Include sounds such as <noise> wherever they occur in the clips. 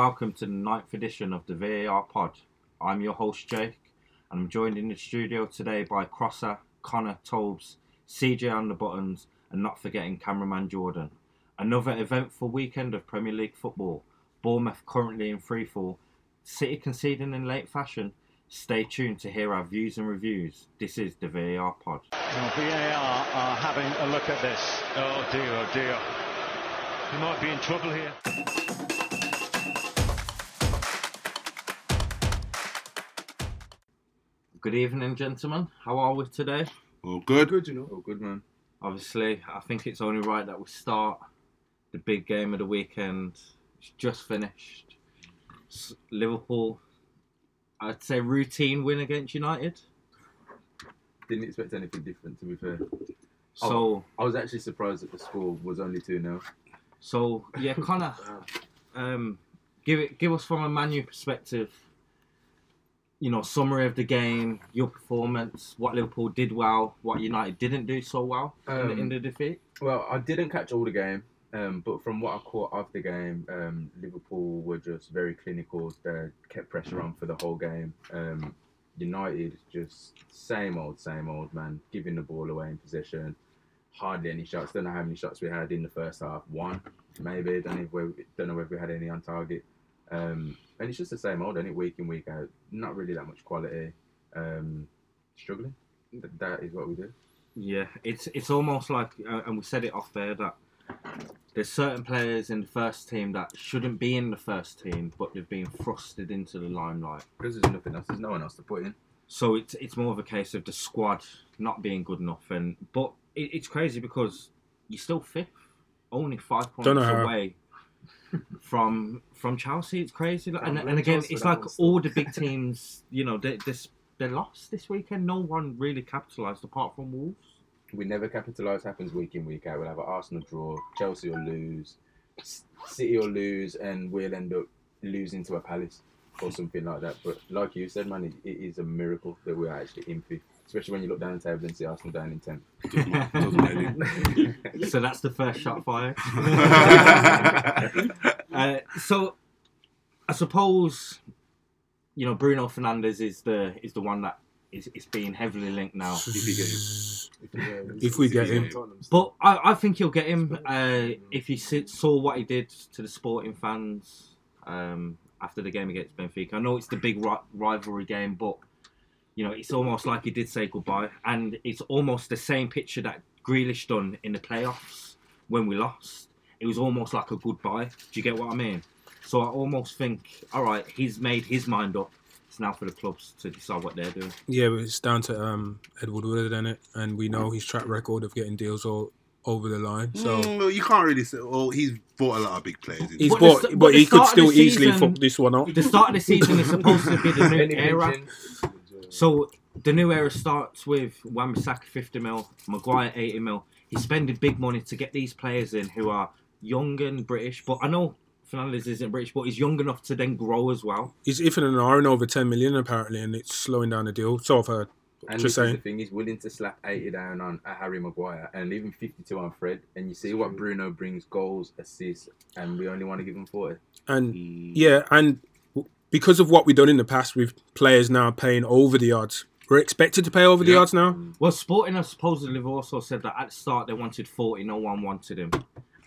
welcome to the ninth edition of the VAR Pod. I'm your host Jake, and I'm joined in the studio today by Crosser, Connor, Tobes, CJ on the buttons, and not forgetting cameraman Jordan. Another eventful weekend of Premier League football. Bournemouth currently in freefall. City conceding in late fashion. Stay tuned to hear our views and reviews. This is the VAR Pod. VAR are having a look at this. Oh dear, oh dear. You might be in trouble here. Good evening, gentlemen. How are we today? All good. Good, you know. All good, man. Obviously, I think it's only right that we start the big game of the weekend. It's just finished. S- Liverpool, I'd say routine win against United. Didn't expect anything different, to be fair. So, I was actually surprised that the score was only 2 0. so yeah, Connor, <laughs> um, give it, give us from a Manu perspective. You know, summary of the game, your performance, what Liverpool did well, what United didn't do so well in, the, in Um, the defeat. Well, I didn't catch all the game, um, but from what I caught of the game, um, Liverpool were just very clinical. They kept pressure on for the whole game. Um, United just same old, same old, man. Giving the ball away in possession. Hardly any shots. Don't know how many shots we had in the first half. One, maybe. Don't know we, don't know if we had any on target. Um, and it's just the same old, any week in week out. Not really that much quality. Um, struggling. That is what we do. Yeah, it's it's almost like, uh, and we said it off there that there's certain players in the first team that shouldn't be in the first team, but they've been thrusted into the limelight. Because there's nothing else. There's no one else to put in. So it's it's more of a case of the squad not being good enough, and but it, it's crazy because you're still fifth, only five points Don't know how. away from from Chelsea. It's crazy, Like, and, and again, Chelsea it's like all the big <laughs> teams, you know, they this they lost this weekend. No one really capitalised apart from Wolves. We never capitalise. Happens week in week out. We'll have an Arsenal draw. Chelsea will lose. City will lose, and we'll end up losing to a Palace or something like that. But like you said, man, it, it is a miracle that we're actually in fifth. Especially when you look down the table and see Arsenal down in tenth. Doesn't <laughs> so that's the first shot fired. <laughs> uh, so I suppose you know Bruno Fernandes is the is the one that is, is being heavily linked now. If you get him. If we get him. But I, I think he'll get him uh, if you sit, saw what he did to the sporting fans um, after the game against Benfica. I know it's the big ri- rivalry game, but you know it's almost like he did say goodbye, and it's almost the same picture that Grealish done in the playoffs when we lost. It was almost like a goodbye. Do you get what I mean? So I almost think, all right, he's made his mind up. It's now for the clubs to decide what they're doing. Yeah, but it's down to um, Edward Woodward in it, and we know his track record of getting deals all over the line. So Mm, well, you can't really say. Well, he's bought a lot of big players. He's But bought, st- but, but he could start of the still easily fuck this one up. The start of the season is supposed to be the new <laughs> Benny era. Vincent, So the new era starts with Wan-Bissaka 50 mil, Maguire 80 mil. He's spending big money to get these players in who are young and British. But I know Fernandes isn't British, but he's young enough to then grow as well. He's ifing and ahhing over 10 million apparently, and it's slowing down the deal. So I've heard. And Just this saying. the thing, he's willing to slap 80 down on a Harry Maguire and leaving 52 on Fred. And you see what Bruno brings goals, assists, and we only want to give him 40. And yeah, and w- because of what we've done in the past with players now paying over the odds, we're expected to pay over the odds now. Well, Sporting have supposedly also said that at the start they wanted 40, no one wanted him.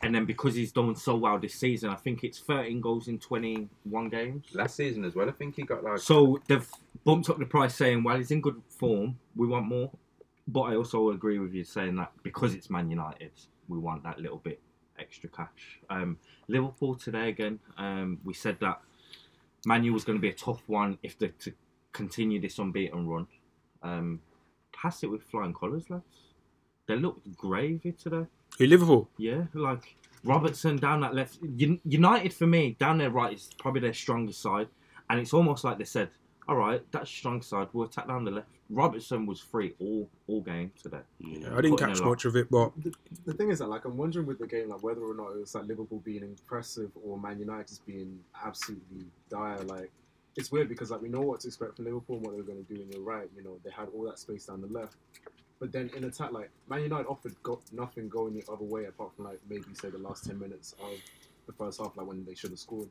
And then because he's done so well this season, I think it's 13 goals in 21 games. Last season as well, I think he got like. So they've bumped up the price, saying, "Well, he's in good form. We want more." But I also agree with you saying that because it's Man United, we want that little bit extra cash. Um, Liverpool today again. Um, we said that Manu was going to be a tough one if they to continue this unbeaten run. Um, pass it with flying colours, lads. They looked gravy today. Who Liverpool? Yeah, like Robertson down that left. United for me down their right is probably their strongest side, and it's almost like they said, "All right, that's strong side. We'll attack down the left." Robertson was free all all game today. I didn't catch much of it, but The, the thing is that, like, I'm wondering with the game, like, whether or not it was like Liverpool being impressive or Man United just being absolutely dire. Like, it's weird because like we know what to expect from Liverpool and what they're going to do. And you're right, you know, they had all that space down the left, but then in attack, like Man United offered got nothing going the other way apart from like maybe say the last ten minutes of the first half, like when they should have scored.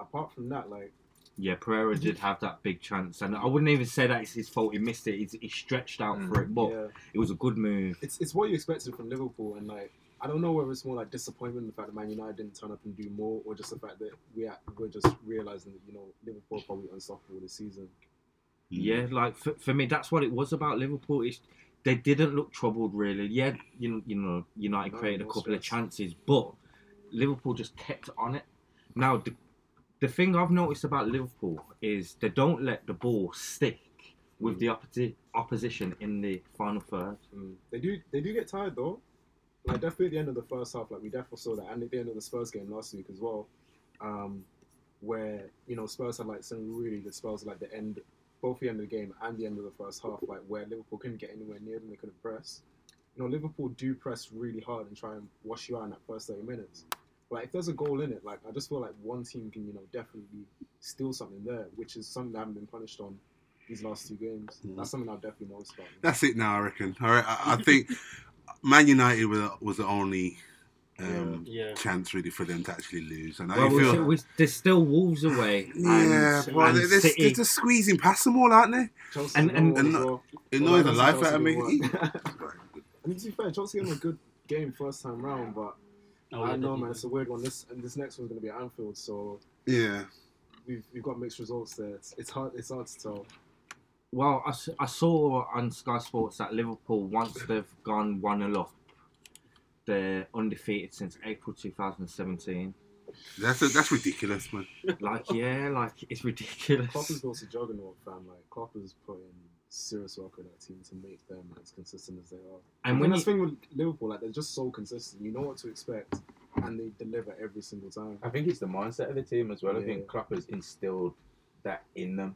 apart from that, like Yeah, Pereira did have that big chance, and I wouldn't even say that it's his fault. He missed it. He's, he stretched out for mm, it, but yeah, it was a good move. it's it's what you expected from Liverpool, and like I don't know whether it's more like disappointment in the fact that Man United didn't turn up and do more, or just the fact that we are, we're just realizing that you know Liverpool are probably unstoppable this season. Mm. Yeah, like for, for me, that's what it was about Liverpool. It's, they didn't look troubled really. Yeah, you you know, United No, created a couple of chances, but Liverpool just kept on it. Now, the, the thing I've noticed about Liverpool is they don't let the ball stick with the opposi- opposition in the final third. Mm. They do they do get tired though. Like definitely at the end of the first half, like we definitely saw that, and at the end of the Spurs game last week as well, um, where you know Spurs had like some really good spells, like the end, both the end of the game and the end of the first half, like where Liverpool couldn't get anywhere near them, they couldn't press. You know Liverpool do press really hard and try and wash you out in that first thirty minutes. Like if there's a goal in it, like I just feel like one team can you know definitely steal something there, which is something that haven't been punished on these last two games. Mhm. That's something I've definitely noticed about them. That's it now, I reckon. All right, I, I think Man United was, was the only um, Yeah. chance really for them to actually lose, and Well, I we, feel. we, there's still Wolves away. <laughs> yeah, and, well, and they're, they're, they're just squeezing past them all, aren't they? Chelsea And- and, and- and, and as well. It Well, annoys the life out of me. <laughs> I mean, to be fair, Chelsea had a good game first time round, but Oh, I know, man. It's a weird one. This and this next one's going to be at Anfield, so yeah, we've, we've got mixed results there. It's, it's hard. It's hard to tell. Well, I, I saw on Sky Sports that Liverpool, once <laughs> they've gone 1 0 up, they're undefeated since April 2017. that's a, that's ridiculous, man. Like, yeah, like, it's ridiculous. Klopp has built a juggernaut, fam. Like Klopp has put in serious work with that team to make them as consistent as they are. And And when when that's the thing with Liverpool, like they're just so consistent. You know what to expect, and they deliver every single time. I think it's the mindset of the team as well. I think Klopp has instilled that in them,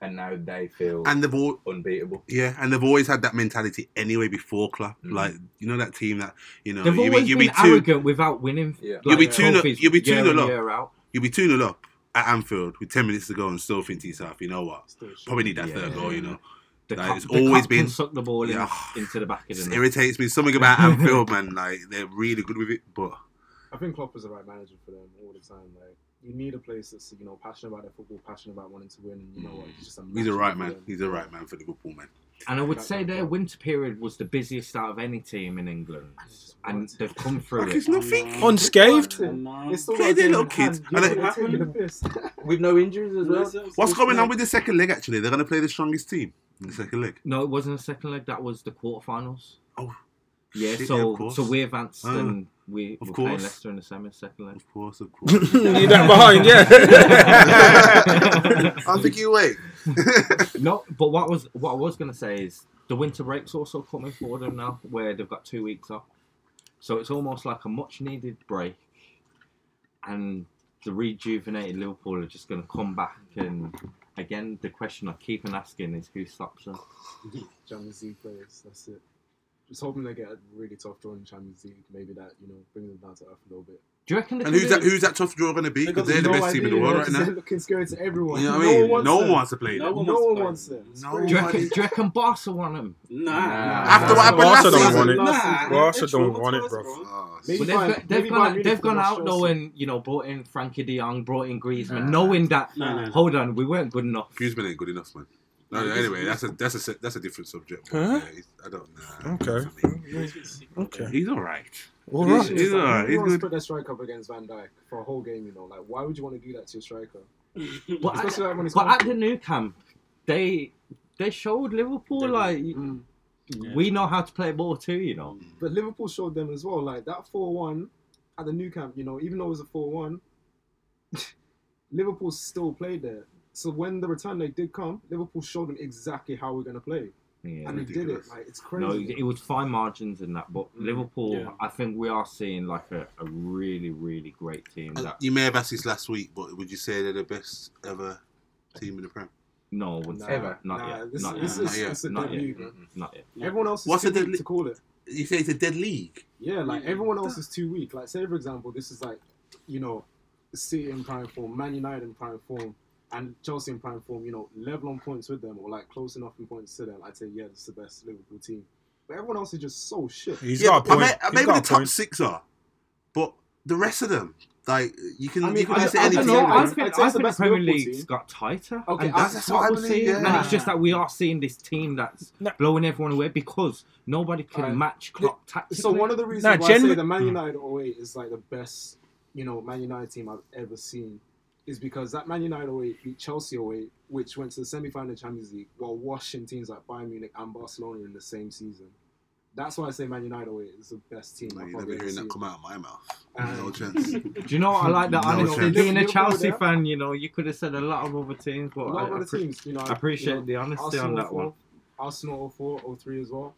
and now they feel And they've all, unbeatable. yeah, and they've always had that mentality anyway before Klopp. Mhm. Like you know that team that you know they've you always be, you been be two arrogant without winning. Yeah. like, You'll be 2-0 trophies you'll be year 2-0 up. out. you'll be two 0 up at Anfield with ten minutes to go and still think to yourself, you know what? Probably need that Yeah. third goal, you know. The Like, Kop, it's the always Kop been- can suck the ball in, into the back of It the just net. irritates me. Something about <laughs> Anfield, man. Like they're really good with it, but I think Klopp is the right manager for them all the time. Like you need a place that's you know passionate about their football, passionate about wanting to win. And you know what? He's just a he's a right man. them. He's a right man for Liverpool, man. And I would say their winter period was the busiest out of any team in England. And they've come through Like it. it's nothing. <laughs> Unscathed? It's still Play their little kids. And they- know, they're taking the piss. With no injuries as well. What's going on with the second leg? Actually, they're going to play the strongest team in the second leg. No, it wasn't a second leg. That was the quarterfinals. Oh, yeah. shit, so of course. so we advanced Ah, and we of were playing course. Leicester in the semi second leg. Of course, of <laughs> course. You're that behind, yeah. <laughs> I think you wait. <laughs> no, but what was what I was gonna say is the winter break's also coming for them now, where they've got two weeks off. So it's almost like a much needed break, and the rejuvenated Liverpool are just gonna come back. And again, the question I keep on asking is who stops them. <laughs> Champions League players. That's it. Just hoping they get a really tough draw in Champions League. Maybe that you know brings them down to earth a little bit. Do you reckon? they And who's that? Who's that tough draw going to be? Because They they're the got best team in the world right now. They're looking scary to everyone. You know what no I mean? one wants no one wants to play No them. one No wants one to wants them. No crazy. Do you reckon? Do you reckon Barca want them? Nah. After what happened Barca don't want it. Nah. Barca don't want it, bro. Maybe But they've, they've maybe gone out, Munich they've gone out knowing you know brought in Frankie De Jong, brought in Griezmann, Nah. knowing that Nah, nah. hold on we weren't good enough. Griezmann ain't good enough, man. No, No, anyway, that's a that's a that's a different subject. Huh? Yeah, I don't know. Okay. Okay. He's all right. All He's- right. he's all right. He's to good. put their striker up against Van Dijk for a whole game? You know, like why would you want to do that to your striker? But, <laughs> Especially like when it's but at the Nou Camp, they they showed Liverpool They- like Mm. Yeah. we know how to play ball too. You know. But Liverpool showed them as well. Like that four-one at the Nou Camp. You know, even though it was a four-one, <laughs> Liverpool still played there. So when the return leg did come, Liverpool showed them exactly how we're going to play, Yeah. and they did it. Like it's crazy. No, it was fine margins in that, but Mm. Liverpool, Yeah. I think we are seeing like a, a really, really great team. Uh, That You may have asked this last week, but would you say they're the best ever team in the Prem? no, I wouldn't Nah, say Ever. Not nah, yet. This, not this yet. Not is yet. it's a Not yet. league. Not yet. Everyone else is What's too a dead weak league? to call it. You say it's a dead league. Yeah, like everyone else is too weak. Like say for example, this is like, you know, City in prime form, Man United in prime form, and Chelsea in prime form. You know, level on points with them or like close enough in points to them. I'd say yeah, this is the best Liverpool team. But everyone else is just so shit. He's yeah, got a but point. may- He's maybe got the top point. six are, but the rest of them, like you can I mean, you can I- just say I I anything. don't know. I think, I it's the think the Premier Liverpool League's team. got tighter. Okay, and that's, that's what what I we're believe, seeing. yeah. And it's just that we are seeing this team that's <laughs> No. blowing everyone away because nobody can Alright. match Klopp tactically. So one of the reasons Nah, why I say the Man hmm. United 08 is like the best, you know, Man United team I've ever seen, is because that Man United away beat Chelsea away, which went to the semi-final of Champions League, while washing teams like Bayern Munich and Barcelona in the same season. That's why I say Man United away is the best team No, I've you're never probably hearing that come out of my mouth. Um, No chance. <laughs> Do you know what I like? That No honesty. chance. Being a Chelsea fan, you know, you could have said a lot of other teams, but a lot of I, other appre- teams, you know, I appreciate you know, the honesty Arsenal on that one. 04, Arsenal 04, 03 as well.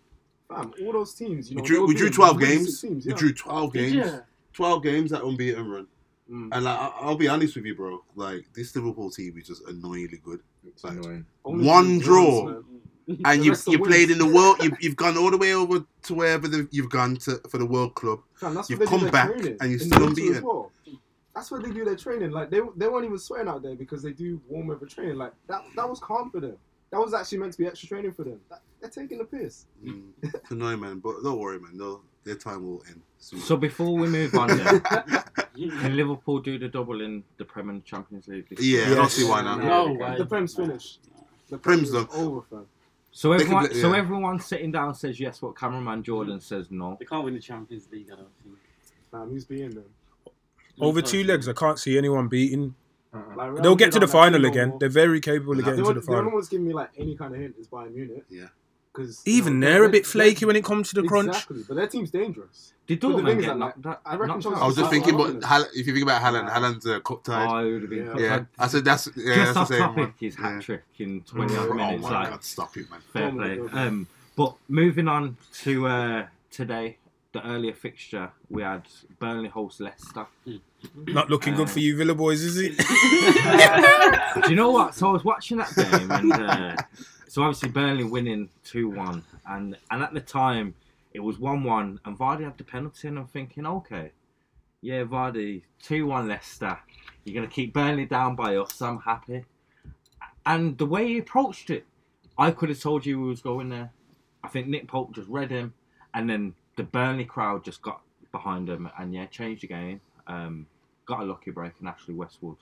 Fam, all those teams, you know, we drew, they were we drew 12 games. good teams, We drew 12 games. ya? 12 games that unbeaten run. Mm. And like, I- I'll be honest with you, bro. Like, this Liverpool team is just annoyingly good. It's annoying. One draw. draws. <laughs> And you you played in the world. You've, you've gone all the way over to wherever the, you've gone to for the World Club. Fam, that's You've where they come do their back training. and you're in still unbeaten. Well. That's where they do their training. Like they, they weren't even sweating out there because they do warm weather training. Like that, that was calm for them. That was actually meant to be extra training for them. That, they're taking the piss. Mm, it's annoying, man. But don't worry, man. No, their time will end soon. So before we move on, <laughs> then, can Liverpool do the double in the Premier and Champions League? this yeah, year? I don't see why not. No the way. Prem's finished. The Prem's done. over, fam. So They everyone, could do- so yeah. everyone sitting down says yes. What cameraman Jordan says no. They can't win the Champions League, I don't think. Fam, who's beating them? Over two legs, I can't see anyone beating. Uh-uh. Like, Real They'll get Madrid to the aren't final actually no again. more. They're very capable of Yeah. getting to only, the the only final. one's giving me like any kind of hint is Bayern Munich. Yeah. Because Even they're a bit flaky when it comes to the crunch. Exactly, but their team's dangerous. Did But the thing is get that, like, that, I reckon knocked Chelsea out? I was just That's thinking, what but I'm if you think about Haaland, Haaland's uh, cup tied. Oh, it would have been. Yeah. yeah, I said that's yeah, Just that's off the same topic, one. his Yeah. hat trick in 20 minutes. Oh my like, god, stop it, man. fair Oh my play. Um, but moving on to uh, today, the earlier fixture, we had Burnley host Leicester. Not looking good for you, Villa boys, is it? <laughs> Do you know what? So I was watching that game, and uh, so obviously Burnley winning two one, and and at the time it was one one, and Vardy had the penalty, and I'm thinking, okay, yeah, Vardy two one Leicester, you're gonna keep Burnley down by us. I'm happy, and the way he approached it, I could have told you he was going there. I think Nick Pope just read him, and then the Burnley crowd just got behind him, and yeah, changed the game. Um, got a lucky break, and Ashley Westwood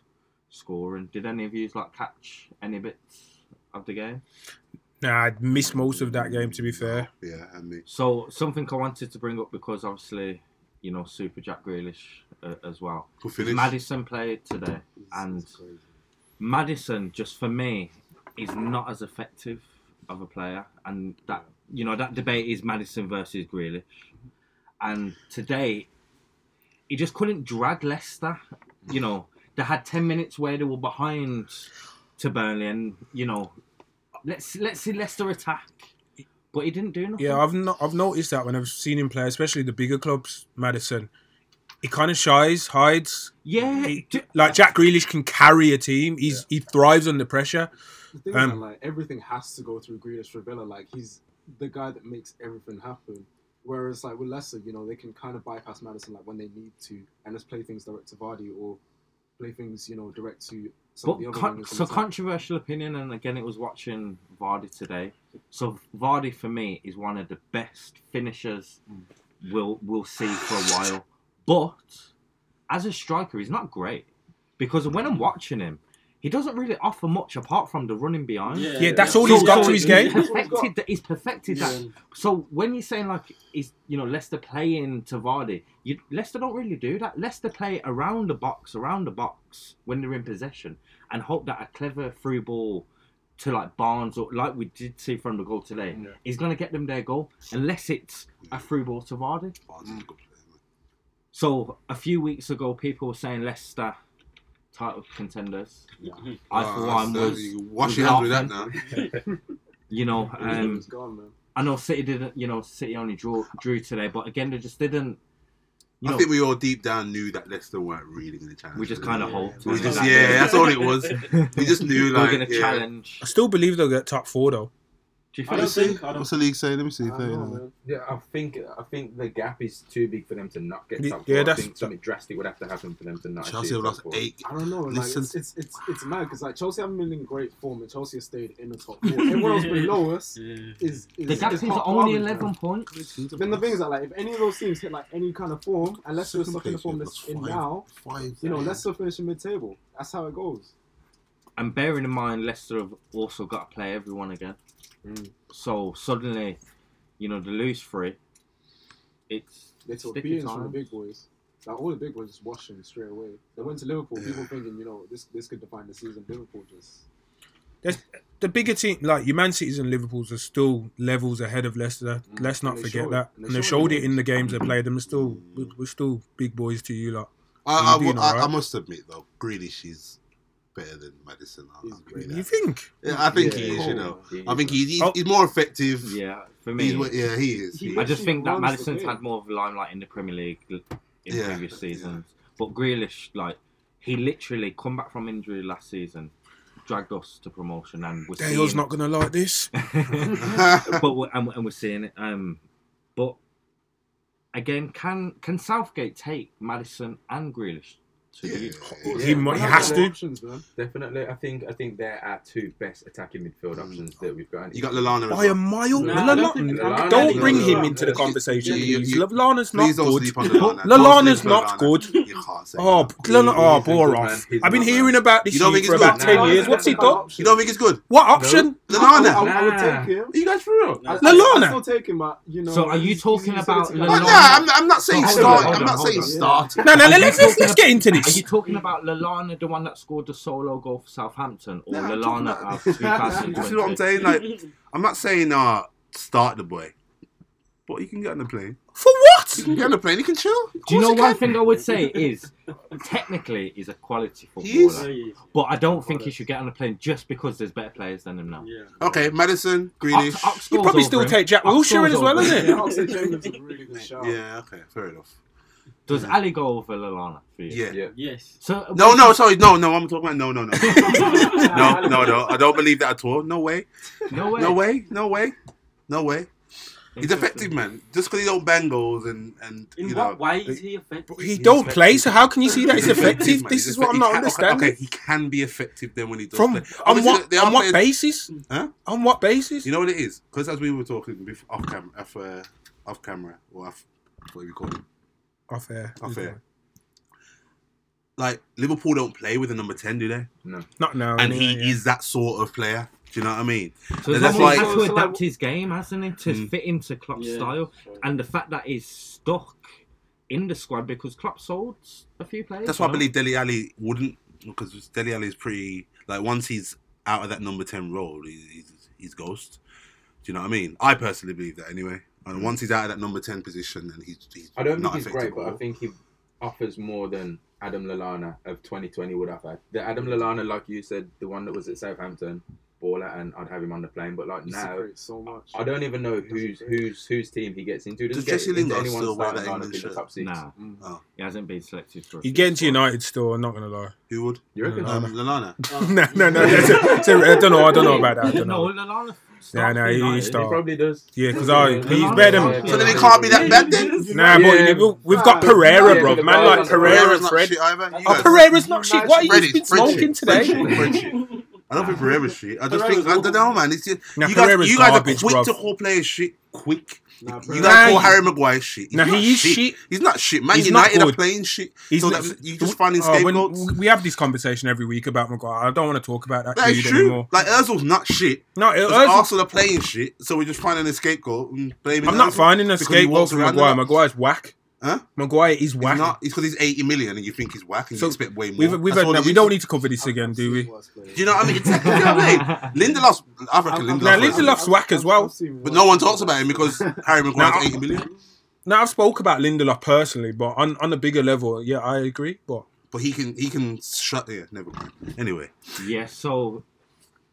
scoring. Did any of you like catch any bits of the game? nah, I'd missed most of that game, to be fair. Yeah, and me. So something I wanted to bring up because obviously, you know, Super Jack Grealish uh, as well. Who finished? Maddison played today, and Maddison just for me is not as effective of a player, and that you know that debate is Maddison versus Grealish, and today he just couldn't drag Leicester. You know they had ten minutes where they were behind to Burnley, and you know let's let's see Leicester attack, but he didn't do nothing. Yeah, I've not, I've noticed that when I've seen him play, especially the bigger clubs, Maddison. He kind of shies, hides. yeah. He- d- like Jack Grealish can carry a team. He's he thrives under pressure. The thing Um, is like everything has to go through Grealish for Villa. Like he's the guy that makes everything happen. Whereas like with Leicester, you know, they can kind of bypass Maddison like when they need to and just play things direct to Vardy or play things, you know, direct to some But con- so side. controversial opinion, and again, it was watching Vardy today. So Vardy for me is one of the best finishers we'll we'll see for a while. But as a striker, he's not great because when I'm watching him, he doesn't really offer much apart from the running behind. Yeah, that's all he's So- got so to his he's game. Perfected that. He's perfected that. So when you're saying like is you know Leicester playing to Vardy, you, Leicester don't really do that. Leicester play around the box, around the box when they're in possession, and hope that a clever through ball to like Barnes or like we did see from the goal today Yeah. is going to get them their goal, unless it's a through ball to Vardy. Barnes oh, is a good player. So a few weeks ago, people were saying Leicester title contenders. Yeah. I Oh, for that's- one that- was you wash was your hands with that now. <laughs> you know um, gone, man. I know City didn't you know City only drew drew today, but again they just didn't. You I know, think we all deep down knew that Leicester weren't really going to challenge. we just kind of Yeah. hoped. We just yeah, that's all it was. We just knew we <laughs> were like going to yeah. challenge. I still believe they'll get top four though. Do you I think? don't think. I don't What's the league say? Let me see. I don't know, Yeah, I think I think the gap is too big for them to not get Yeah, top yeah, four. I that's- think something drastic would have to happen for them to not. Chelsea have lost eight. I don't know. Like Listen. it's, it's it's it's mad because like Chelsea haven't been in great form and Chelsea have stayed in the top four. <laughs> Everyone else below <laughs> us Yeah. is, is The gap is is only garbage, eleven man. points. Then the thing is that like if any of those teams hit like any kind of form, and Leicester is Second stuck in the form that's in now, Five. you know Leicester finishing mid-table. That's how it goes. And bearing in mind, Leicester have also got to play everyone again. Mm. So suddenly, you know, the lose three. It's They took sticky from the big boys. Like all the big boys just washed them straight away. They went to Liverpool, people thinking, you know, this this could define the season. Liverpool just There's, the bigger team, like your Man Cities and Liverpool's, are still levels ahead of Leicester. Mm. Let's not forget showed it. that. And they they showed showed it. it in the games they played. And we're still, we're, we're still big boys to you lot. I, You're I, doing will- I, I must admit though, Grealish is better than Maddison. I'll, He's I'll great. you You think? Yeah, I think Yeah, he is. cool. You know, He I think he's, he's, Oh. he's more effective. yeah for me. what- yeah, he is. He He I just think that runs Maddison's had more of a limelight in the Premier League in Yeah, previous yeah. seasons. But Grealish, like, he literally come back from injury last season, dragged us to promotion, and we're Dale's seeing not going to like this. <laughs> but we're, and, and we're seeing it. Um, but again, can can Southgate take Maddison and Grealish to Yeah. youth? He, mu- he has to. Options. Definitely, I think I think they're our two best attacking midfield options that we've got. You got Lallana. as By a mile. No, Lala- I don't think- Lallana- don't bring Lallana- him into the conversation, You- you- Lallana's not good. sleep on <laughs> Don't Lallana's not good. You can't Oh, that. Lala- oh, He's a bore good off. man. He's I've been hearing about this You don't think for it's about good? 10 years. What's he That's done? You don't think it's good? What option? I, I, Lallana. I would take him. Are you guys for real? I, Lallana. I, I still take him, but you know. So are you talking about utility Lallana? Well, player. nah, I'm, I'm not saying start. on, I'm not saying start. No, no, let's, let's, let's get into Are you talking about Lallana, the one that scored the solo goal for Southampton, or No, I'm talking Lallana You see <laughs> what I'm saying? Like, <laughs> I'm not saying uh start the boy, but you can get on the plane. For what? You can get on the plane. You can chill. Do you know course one can. thing I would say is, technically, he's a quality He is. footballer, but I don't think he should get on the plane just because there's better players than him now. Yeah. Okay, Maddison, Grealish. Ox- Ox You probably still him. take Jack Ox Wilshere in as well, isn't it? Oxlade Chamberlain's a really good <laughs> shout. Yeah. Okay. Fair enough. Does Alli go over Lallana for you? Yeah. Yeah. Yes. So No, no, sorry, no, no. I'm talking about no, no, no, <laughs> no, no, no. I don't believe that at all. No way. no way. No way. No way. No way. He's effective, man. Just because he don't bang goals and and In you what know. way is he effective? He He's don't effective. play, so how can you see that he's He's effective? man. This He's is what I'm not can- understanding. Okay, he can be effective then when he does From play. on what on what players- basis? Huh? On what basis? You know what it is? Because as we were talking before, off camera, off, uh, off camera, or off, what do we call it? Off air. Off air. Like Liverpool don't play with a number ten, do they? No, not now. And anyway, he yeah. is that sort of player. Do you know what I mean? So he's That's almost like- had to So- so like- adapt his game, hasn't he, to Mm. fit into Klopp's Yeah. style, and the fact that he's stuck in the squad because Klopp sold a few players. That's why I believe Dele Alli wouldn't, because Dele Alli is pretty like once he's out of that number ten role, he's he's, he's ghost. Do you know what I mean? I personally believe that anyway. And once he's out of that number ten position, then he's, he's I don't not think he's great, but I think he offers more than Adam Lallana of 2020 would have had. The Adam Lallana, like you said, the one that was at Southampton, baller, and I'd have him on the plane. But like He now, so much. I don't even know who's whose whose team he gets into. He Does Doesn't Jesse Lingard still wear that England the shirt? top six. Nah, Mm. Oh. he hasn't been selected for. a He's few getting to. United still. I'm not gonna lie. Who would? You reckon? No, Um, no. Lallana. <laughs> no, no, no. that's a- that's a- I don't know. I don't know about that. I don't No, know. Lallana. Yeah, starts no, for he- he United. He probably does. Yeah, 'cause I- he's better than- So then he can't be that bad then. Nah, Yeah. but we've got Pereira, bro. Man like Pereira Pereira's and not Fred. shit either. Oh, Pereira's not shit. What Fred he's oh, is- been smoking today? Fred shit. Fred shit. I don't think Pereira's shit. I just Pereira's think I don't know, man. It's just, Nah, you guys, Pereira's you guys garbage, are quick bruv. to call players shit. Quick. Nah, You Pereira- guys call Harry Maguire shit. He's Nah, he is shit. shit. He's not shit. Man He's not United are playing shit. He's so not- that's, you just finding Oh, when- scapegoats. we have this conversation every week about Maguire. I don't want to talk about that That is dude true. anymore. Like Özil's not shit. No, it, Because Ozil- Arsenal are playing shit, so we're just finding a scapegoat and blaming. I'm not finding a because he scapegoat walks for Maguire. Maguire's whack. Huh? Maguire is He's whack. not. It's because he's 80 million and you think he's whack and So you expect way more. We've, we've That's had, all no, we don't need to cover this again, do we? seen worse players. Do you know what I mean? Exactly. you know what I mean? Lindelof's. I reckon I've- Lindelof's. Nah, whack as well. But no one talks about him because Harry Maguire's Nah. 80 million. Now I've spoke about Lindelof personally, but on, on a bigger level, yeah, I agree. But But he can he can shut. Yeah, never mind. Anyway, Yeah, so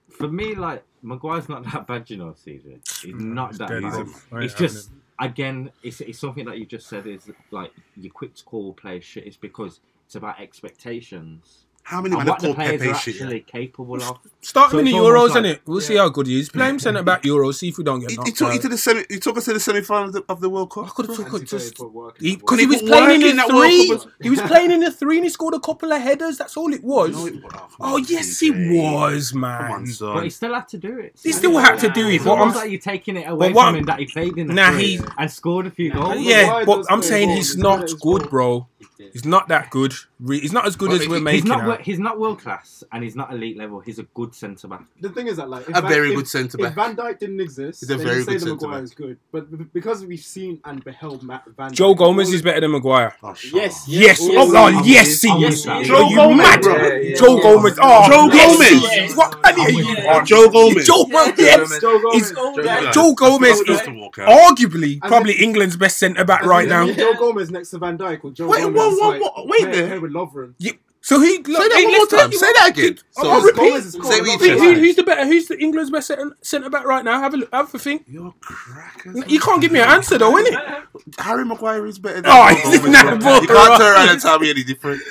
for me, like Maguire's not that bad, you know, CJ. He's not that dead, bad. is it? I ain't It's having just again, it's, it's something that you just said is like you're quick to call players shit. It's because it's about expectations. How many and men have what the called players Pepe are shit? actually capable of. Start So them in the Euros, like- innit? We'll see Yeah. how good he is. We'll see how good he is. Play him centre back Euros. See if we don't get He, knocked he took out. you to the semi. He took us to the semi final of the, of the World Cup. I could have took it Anti-Pele just put work because that he, work. was playing in the World three. Cup. He was playing in the three, and he scored a couple of headers. That's all it was. No, it- oh, Oh on, yes, he CJ. was, Come man. on, But he still had to do it. He still had to do it. It's What almost I'm- like you're taking it away from him that he played in the Nah, three he- and scored a few goals. yeah, but I'm saying he's He's not good at his good, ball. bro. He's not that good. He's not as good as we're making He's not, he's not world class and he's not elite level. He's a good centre back. The thing is that like if A Van- very if- good centre If. Van Dijk didn't exist, He's a very you say good centre Maguire back. is good. But because we've seen and beheld Ma- Van Joe Gomez is better than Maguire. Oh, shut Yes. Yes. yes, Oh, yes, oh, yes, he is. that. Joe you Gomez, mad? Yeah, yeah, Joe yeah. Gomez. Oh, Joe Gomez. yes. What? I Yeah. Joe Gomez. Joe Gomez. Joe Gomez. It's- Joe Joe Gomez Supposed is to walk out. arguably probably England's best centre back right now. Joe Gomez next to Van Dijk or Joe Wait, Gomez whoa, whoa, like, wait there. with Lovren. Yeah. So he. Say that one more time. Say that again. I'll So, repeat. Gomez is cold, Say we Lovren's Who, who- who's the better? Who's the England's best centre, centre back right now? Have a look. Have a think. you're crackers. You can't give me an answer though, innit? Harry Maguire is better than Oh, Joe he's <laughs> Gomez, not bro. bro. You can't turn around and tell me any different.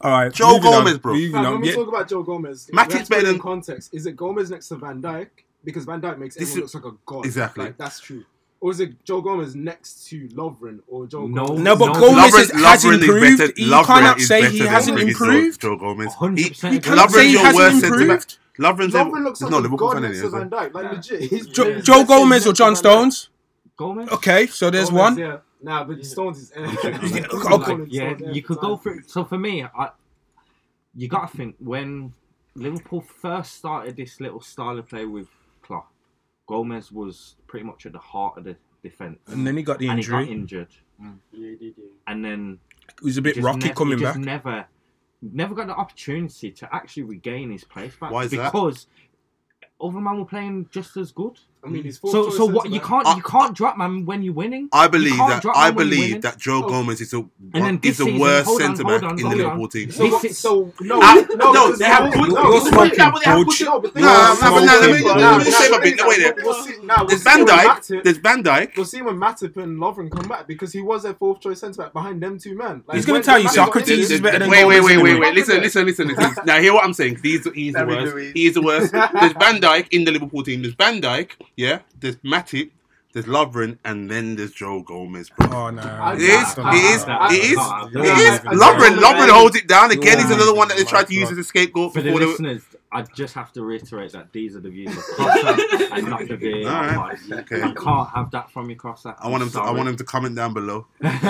All right, Joe moving on, Gomez, bro. moving Fam, when we Yeah. talk about Joe Gomez, Matip's we have to put better in than- context. Is it Gomez next to Van Dijk? Because Van Dijk makes This everyone is- look like a god. Exactly. Like, that's true. Or is it Joe Gomez next to Lovren or Joe No. Gomez? No, but No, Gomez Lovren- has, has Lovren is improved. better- you Lovren cannot is say he hasn't improved. Joe Gomez. 100% He- agree. You cannot say Lovren's he hasn't worst centre back. improved. Lovren's Lovren looks like no a Liverpool god fan next to anyway. Van Dijk. Like legit. He's Jo- he's Joe best Gomez or John Stones? Gomez? Okay, so there's Gomez, one. Yeah. Nah, but Stones is. <laughs> okay. Yeah, you could go for it. So for me, I, you got to think when Liverpool first started this little style of play with Klopp, Gomez was pretty much at the heart of the defense, And then he got the and he got injury. injured, mm. Yeah, he did, yeah. and then It was a bit rocky nev- coming he back. just Never, never got the opportunity to actually regain his place back. Why is that? because other man were playing just as good. I mean, he's So, so what? You can't, I- you can't drop man when you're winning. I believe that. I man when you're believe that Joe Oh. Gomez is the And is the season- worst centre hold back on, in the Liverpool team. So, This so no, Ah, no, no, they have no, good- no, you're because- smoking no, but they have Butch. good- no, but think Nah, about it. nah, but nah, let me- Nah, let me nah, say my nah, bit. Wait there. We'll see, nah, we'll There's see Van when Dijk. Matip- There's Van Dijk. We'll see when Matip and Lovren come back because he was their fourth choice centre back behind them two men. Like, He's gonna when- tell when you Matip got Socrates injured- is better than Wait, wait, Gomez wait, wait, anyway. wait. Listen, listen, listen, listen. now, hear what I'm saying. He's, he's the worst. do it. He is the worst. There's Van Dijk in the Liverpool team. There's Van Dijk, yeah. There's Matip. There's Lovren, and then there's Joe Gomez, bro. Oh no. I, it is. I, it is. I, it is. It is. Lovren, Lovren holds it down. Again, he's another one that they tried to use as a scapegoat For the listeners, I just have to reiterate that these are the views of <laughs> Crosser and not the VAR. Alright, okay. I can't have that from you, Crosser. I want him to. I want him to comment down below <laughs> what,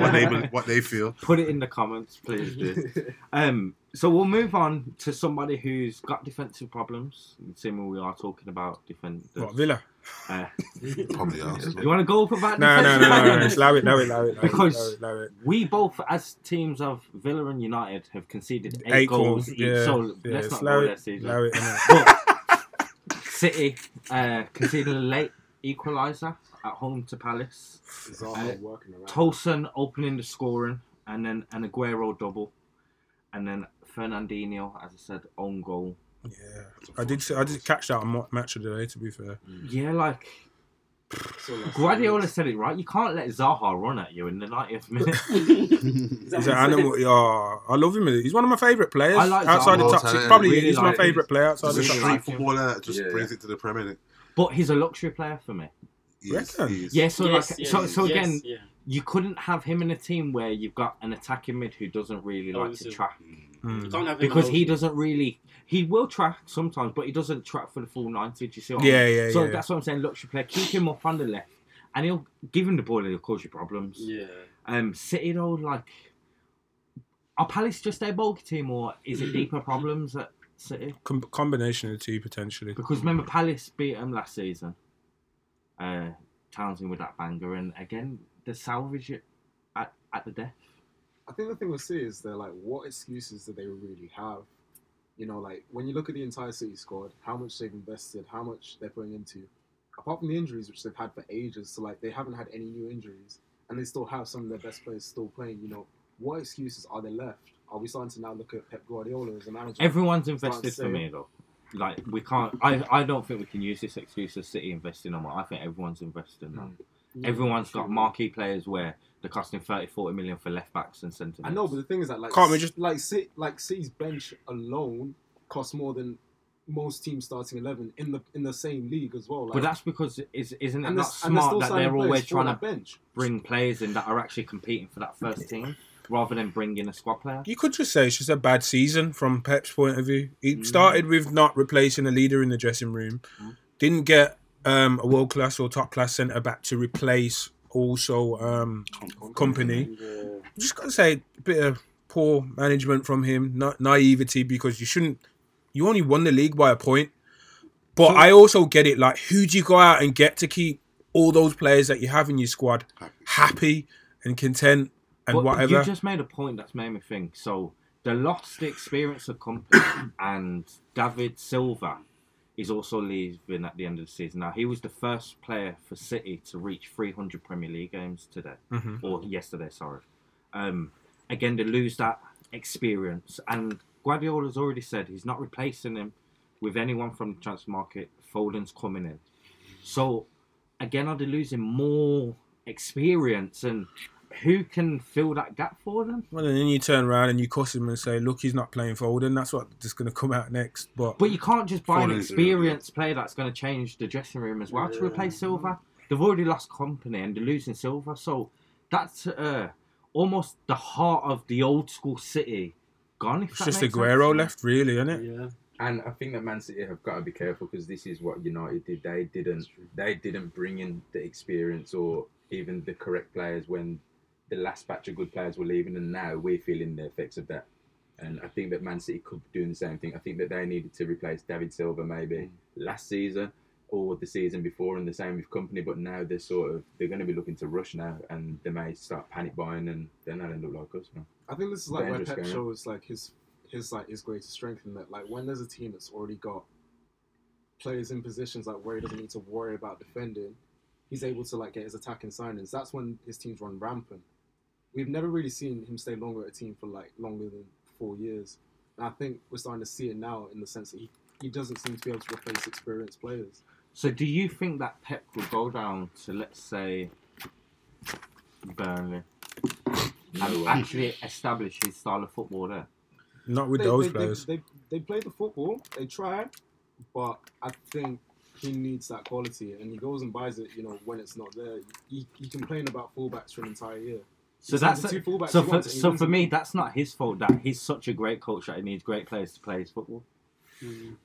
what they what they feel. Put it in the comments, please do. Um, <laughs> so we'll move on to somebody who's got defensive problems. Seeing we are talking about defenders. What Villa? Uh, <laughs> Probably Arsenal. you want to go for that? No, no, defensive no, no, no. problems? Allow it, allow it, allow it, Because- allow it, allow it. We both, as teams of Villa and United, have conceded eight, Eight goals goals. each. Yeah, so yeah. let's not Slow go there, it, season. allow it. innit? <laughs> But City uh, conceded a late equaliser at home to Palace. Zaha working around. Tosun opening the scoring, and then an Aguero double, and then Fernandinho, as I said, own goal. Yeah, I did. see- I did catch that on match of the day. To be fair, mm. Yeah, like So, Guardiola said it right. You can't let Zaha run at you in the 90th minute. <laughs> <laughs> he's an animal. Yeah, I love him. He's one of my favourite players I like outside the Zaha. top six. Talent. Probably Really he's my like him. favourite player outside He's the top street six. footballer that just Yeah. brings it to the Premier League. but he's a luxury player for me. Yes, Reckon? Yeah, so Yes, like, yes, so so yes, again, yeah. you couldn't have him in a team where you've got an attacking mid who doesn't really like to Obviously. track mm. Hmm. You can't have him because he doesn't really. He will track sometimes, but he doesn't track for the full ninety. Do you see what I Yeah, mean? yeah, So yeah. that's what I'm saying. Luxury player, keep him up on the left, and he'll give him the ball. and He'll cause you problems. Yeah. Um, City though, like, are Palace just a bulky team, or is it deeper problems at City? Com- combination of the two potentially. Because remember, Palace beat them last season. Uh, Townsend with that banger, and again, they salvage it at, at the death. I think the thing with City is they're like, what excuses do they really have? You know, like when you look at the entire City squad, how much they've invested, how much they're putting into, apart from the injuries which they've had for ages. So like they haven't had any new injuries, and they still have some of their best players still playing. You know, what excuses are there left? Are we starting to now look at Pep Guardiola as a manager? Everyone's invested for me though. Like we can't. I, I don't think we can use this excuse of City investing on. What i think everyone's investing now. Hmm. Yeah, Everyone's got marquee players where They're costing 30, 40 million for left backs and centre. I know, but the thing is that like Can't we just- like City, like City's bench alone costs more than most teams starting eleven in the in the same league as well. Like, But that's because is, isn't it and not they're- and they're smart still that signing they're players always for trying that to bench. bring players in that are actually competing for that first team rather than bringing a squad player? You could just say it's just a bad season from Pep's point of view. He Mm. started with not replacing a leader in the dressing room, Mm. didn't get um, a world class or top class centre back to replace also um, Kompany. Yeah. Just gotta say, a bit of poor management from him, not naivety because you shouldn't. You only won the league by a point. But I also get it. Like, who do you go out and get to keep all those players that you have in your squad happy and content and But whatever? You just made a point that's made me think. So the lost experience of Kompany, <coughs> and David Silva is also leaving at the end of the season. Now he was the first player for City to reach 300 Premier League games today, Mhm. or yesterday. Sorry. Um, again, to lose that experience, and Guardiola's already said he's not replacing him with anyone from the transfer market. Foden's coming in, so again, are they losing more experience and? Who can fill that gap for them? Well, and then you turn around and you cuss him and say, "Look, he's not playing for." Foden." That's what just going to come out next. But But you can't just buy an Foden is experienced player that's going to change the dressing room as well to replace Silva. They've already lost Kompany and they're losing Silva, so that's uh, almost the heart of the old school City gone. If it's just makes Aguero sense. left, really, isn't it? Yeah. And I think that Man City have got to be careful because this is what United did. They didn't. They didn't bring in the experience or even the correct players when the last batch of good players were leaving, and now we're feeling the effects of that. And I think that Man City could be doing the same thing. I think that they needed to replace David Silva maybe mm. last season or the season before, and the same with Kompany. But now they're sort of they're going to be looking to rush now, and they may start panic buying, and then they'll end up like us. Man. I think this is like where Dangerous Pep shows like his his like his greatest strength in that like when there's a team that's already got players in positions like where he doesn't need to worry about defending, he's able to like get his attacking signings. That's when his teams run rampant. We've never really seen him stay longer at a team for like longer than four years. And I think we're starting to see it now in the sense that he, he doesn't seem to be able to replace experienced players. So, do you think that Pep will go down to let's say Burnley and actually establish his style of football there? Not with they, those they, players. They, they, they play the football, they try, but I think he needs that quality, and he goes and buys it. You know, when it's not there, he, he complained about fullbacks for an entire year. So He that's signed the two fullbacks so for wants, and he so for me that's not his fault that he's such a great coach that he needs great players to play his football. Mm.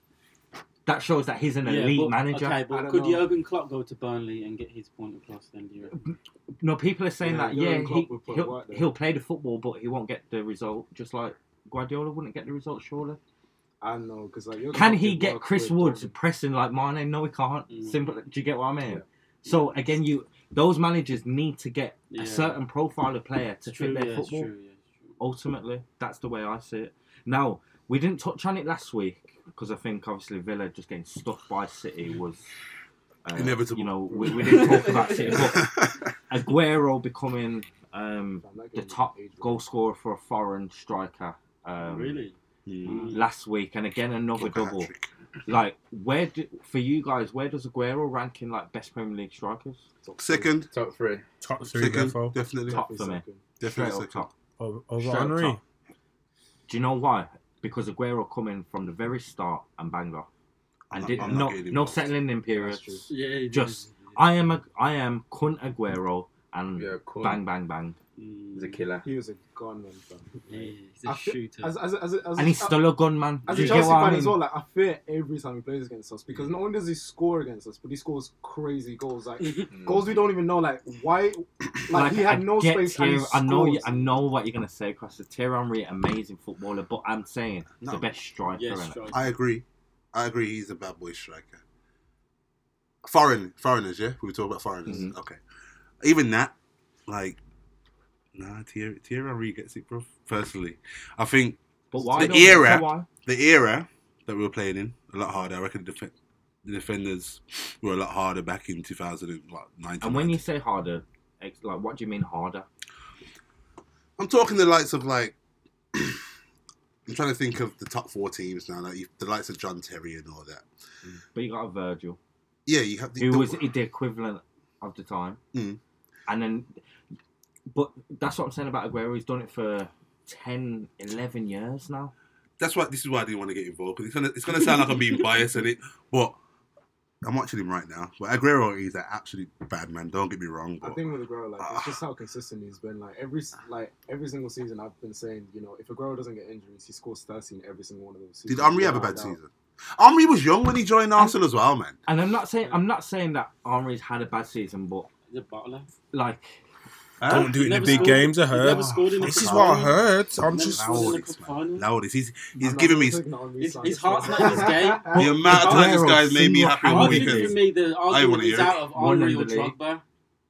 That shows that he's an Yeah, elite but- manager. Okay, but could know. Jurgen Klopp go to Burnley and get his point across then? Do you reckon? No, people are saying Yeah, that Jurgen yeah, Klopp he, will put he'll, work he'll play the football, but he won't get the result. Just like Guardiola wouldn't get the result, surely. I don't know because like Jurgen Can Klopp he get Chris with Woods Tottenham. pressing like Mane? No, he can't. Mm. Simple. Do you get what I mean? Yeah. So again, you those managers need to get Yeah. a certain profile of player to It's true, fit their yeah, football. true, yeah, ultimately. That's the way I see it. Now, we didn't touch on it last week because I think obviously Villa just getting stuffed by City was uh, Inevitable. You know, we, we didn't talk about City, but <laughs> Aguero becoming um, the top goal scorer for a foreign striker um, really? last week, and again another double. Hat-trick. Like, where do, for you guys, where does Aguero rank in like best Premier League strikers? Top Second, Top three. Top three, second, defo. definitely, Top for me. second. definitely Straight up second. top. Over, over Straight up Henry. top. Do you know why? Because Aguero coming from the very start and banged off, and I'm did not- I'm not no getting no involved. settling in That's periods. Yeah, he Just did. I am a I am Kun Aguero and Yeah, cool. bang bang bang. He's a killer. He was a gunman, fam. Yeah, he's a I feel- shooter. As, as, as, as, and he's still a gunman. As Do a you get Chelsea what I fan mean? as well, like I fear every time he plays against us because not only does he score against us, but he scores crazy goals, like <laughs> Mm. goals we don't even know, like why, like, he had I no get space and he Thierry- I know you, scores. I know what you're gonna say, Cross. Thierry Henry, amazing footballer, but I'm saying No. the best striker. yeah, innit? striker. I agree. I agree. He's a bad boy striker. Foreign foreigners, yeah. We were talking about foreigners. Mhm. Okay. Even that, like, nah, Thierry, Thierry Henry gets it, bro. Personally, I think But why? The era- why? the era that we were playing in a lot harder. I reckon the, def- the defenders were a lot harder back in 2019. And when you say harder, like what do you mean harder? I'm talking the likes of like. <clears throat> I'm trying to think of the top four teams now. Like the likes of John Terry and all that. But you got a Virgil. Yeah, you have the, who the- was the equivalent of the time. Mm. And then but that's what I'm saying about Aguero. He's done it for 10, 11 years now. That's why this is why I didn't want to get involved because it's gonna it's gonna sound like I'm being <laughs> biased in it, but I'm watching him right now. But Aguero is an absolute bad man. Don't get me wrong, I think with Aguero, like it's ah. just how consistent he's been. Like every like every single season, I've been saying, you know, if Aguero doesn't get injuries, he scores 13 every single one of those. did seasons. Henry have a bad doubt. season? Henry was young when he joined Arsenal as well, man. And I'm not saying I'm not saying that Henry's had a bad season, but The bottler. like Don't do it in the big scored- games. I heard. never scored in a This is what I heard. I'm Never just. scored in a Loudest, cup man. final. Loudest. He's he's I'm giving me taking that Henry His, his heart's not in his <laughs> game. the amount of times this guy's made me happy on the think for weekends. me, the argument wanna hear out it. of One Henry in or the league. Drogba.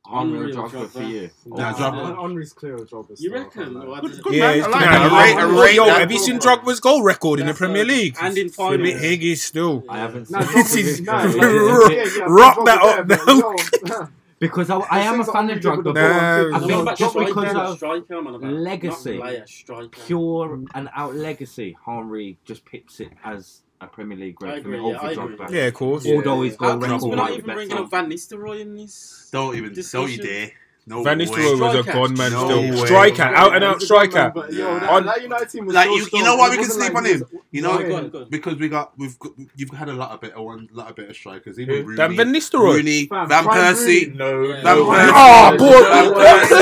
Henry or Drogba for you. Nah, Drogba. Henry's clear job. You reckon? Or I Good, don't- Yeah, man. it's I like nah, that. I nah, rate- I nah, rate yo, have you seen Drogba's goal record in the Premier. League? And in It's a bit higgy still. I haven't Nah, seen This Drogba is- did- nah, <laughs> Rock- Drogba that up but now. Yo, because I, I am a fan of Henry did Drogba. Nah, but I I'm not think about just because of striker, I'm on about. legacy, player, pure and out legacy, Henry just pips it as a Premier League I great for me yeah, over Drogba. Yeah, of course. Although his How goal come record we're might not even bringing up Van Nistelrooy in this? Don't even don't you discussion? dare. No Van way. Nistelrooy was a Striker. gone man No still. way. Striker, out and out striker. But yo, that, On- that United team was Like, so you- you know why we can sleep like on him? was- You know, Yeah. Go on, go on. because we got we've got, you've had a lot of better one, lot of better strikers. Even Who? Rooney, Dan Van Nistelrooy. Rooney, Fam, Van Persie. No, Yeah. Van. Persie. Oh, boy. Van What's Persie.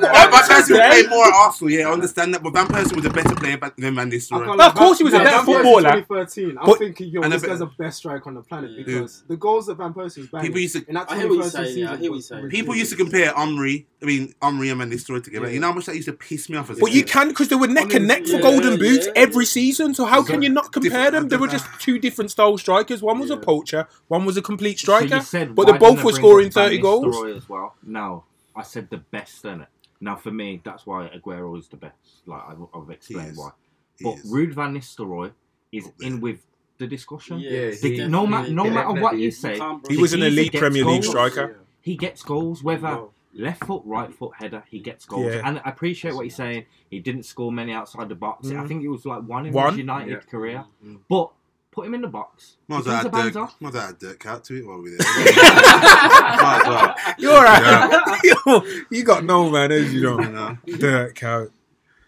that? Van What's Persie played more at Arsenal, yeah, I understand that, but Van Persie was a better player than Van I Nistelrooy. lie, of course he was a better footballer. 2013, I'm But- thinking, yo, this guy's the best striker on the planet because the goals that Van Persie was banging. People used to- I hear what you're saying, yeah, I season hear what was you're saying. People used to compare Henry, I mean Henry and Van Nistelrooy together. Yeah. You know how much that used to piss me off as a But you can because they were neck and neck for Yeah, Golden yeah, Boots yeah. every season. So how can you not compare them? They were just two different style strikers. One was a poacher, one was a complete So striker. said, but they both were scoring 30 goals. Nistelrooy as well. No, I said the best in it. Now for me, that's why Aguero is the best. Like I've, I've explained why. He But is. Ruud van Nistelrooy is Up in with the discussion. Yeah, The- he no, ma- no yeah, matter what definitely you is. say, He was an elite Premier League goals. striker. He gets goals, whether Yo, left foot, right foot header, he gets goals. Yeah. And I appreciate what he's saying. He didn't score many outside the box. I Mm. think it was like one in One? his United Yeah. career. Mm. But put him in the box. Might If as well he's a add Dirk, banter, might as well add Dirk out to it while we're there. <laughs> might as well. <laughs> You're right. <laughs> Yo, you got no manners, you You know. know? Dirk Kuyt.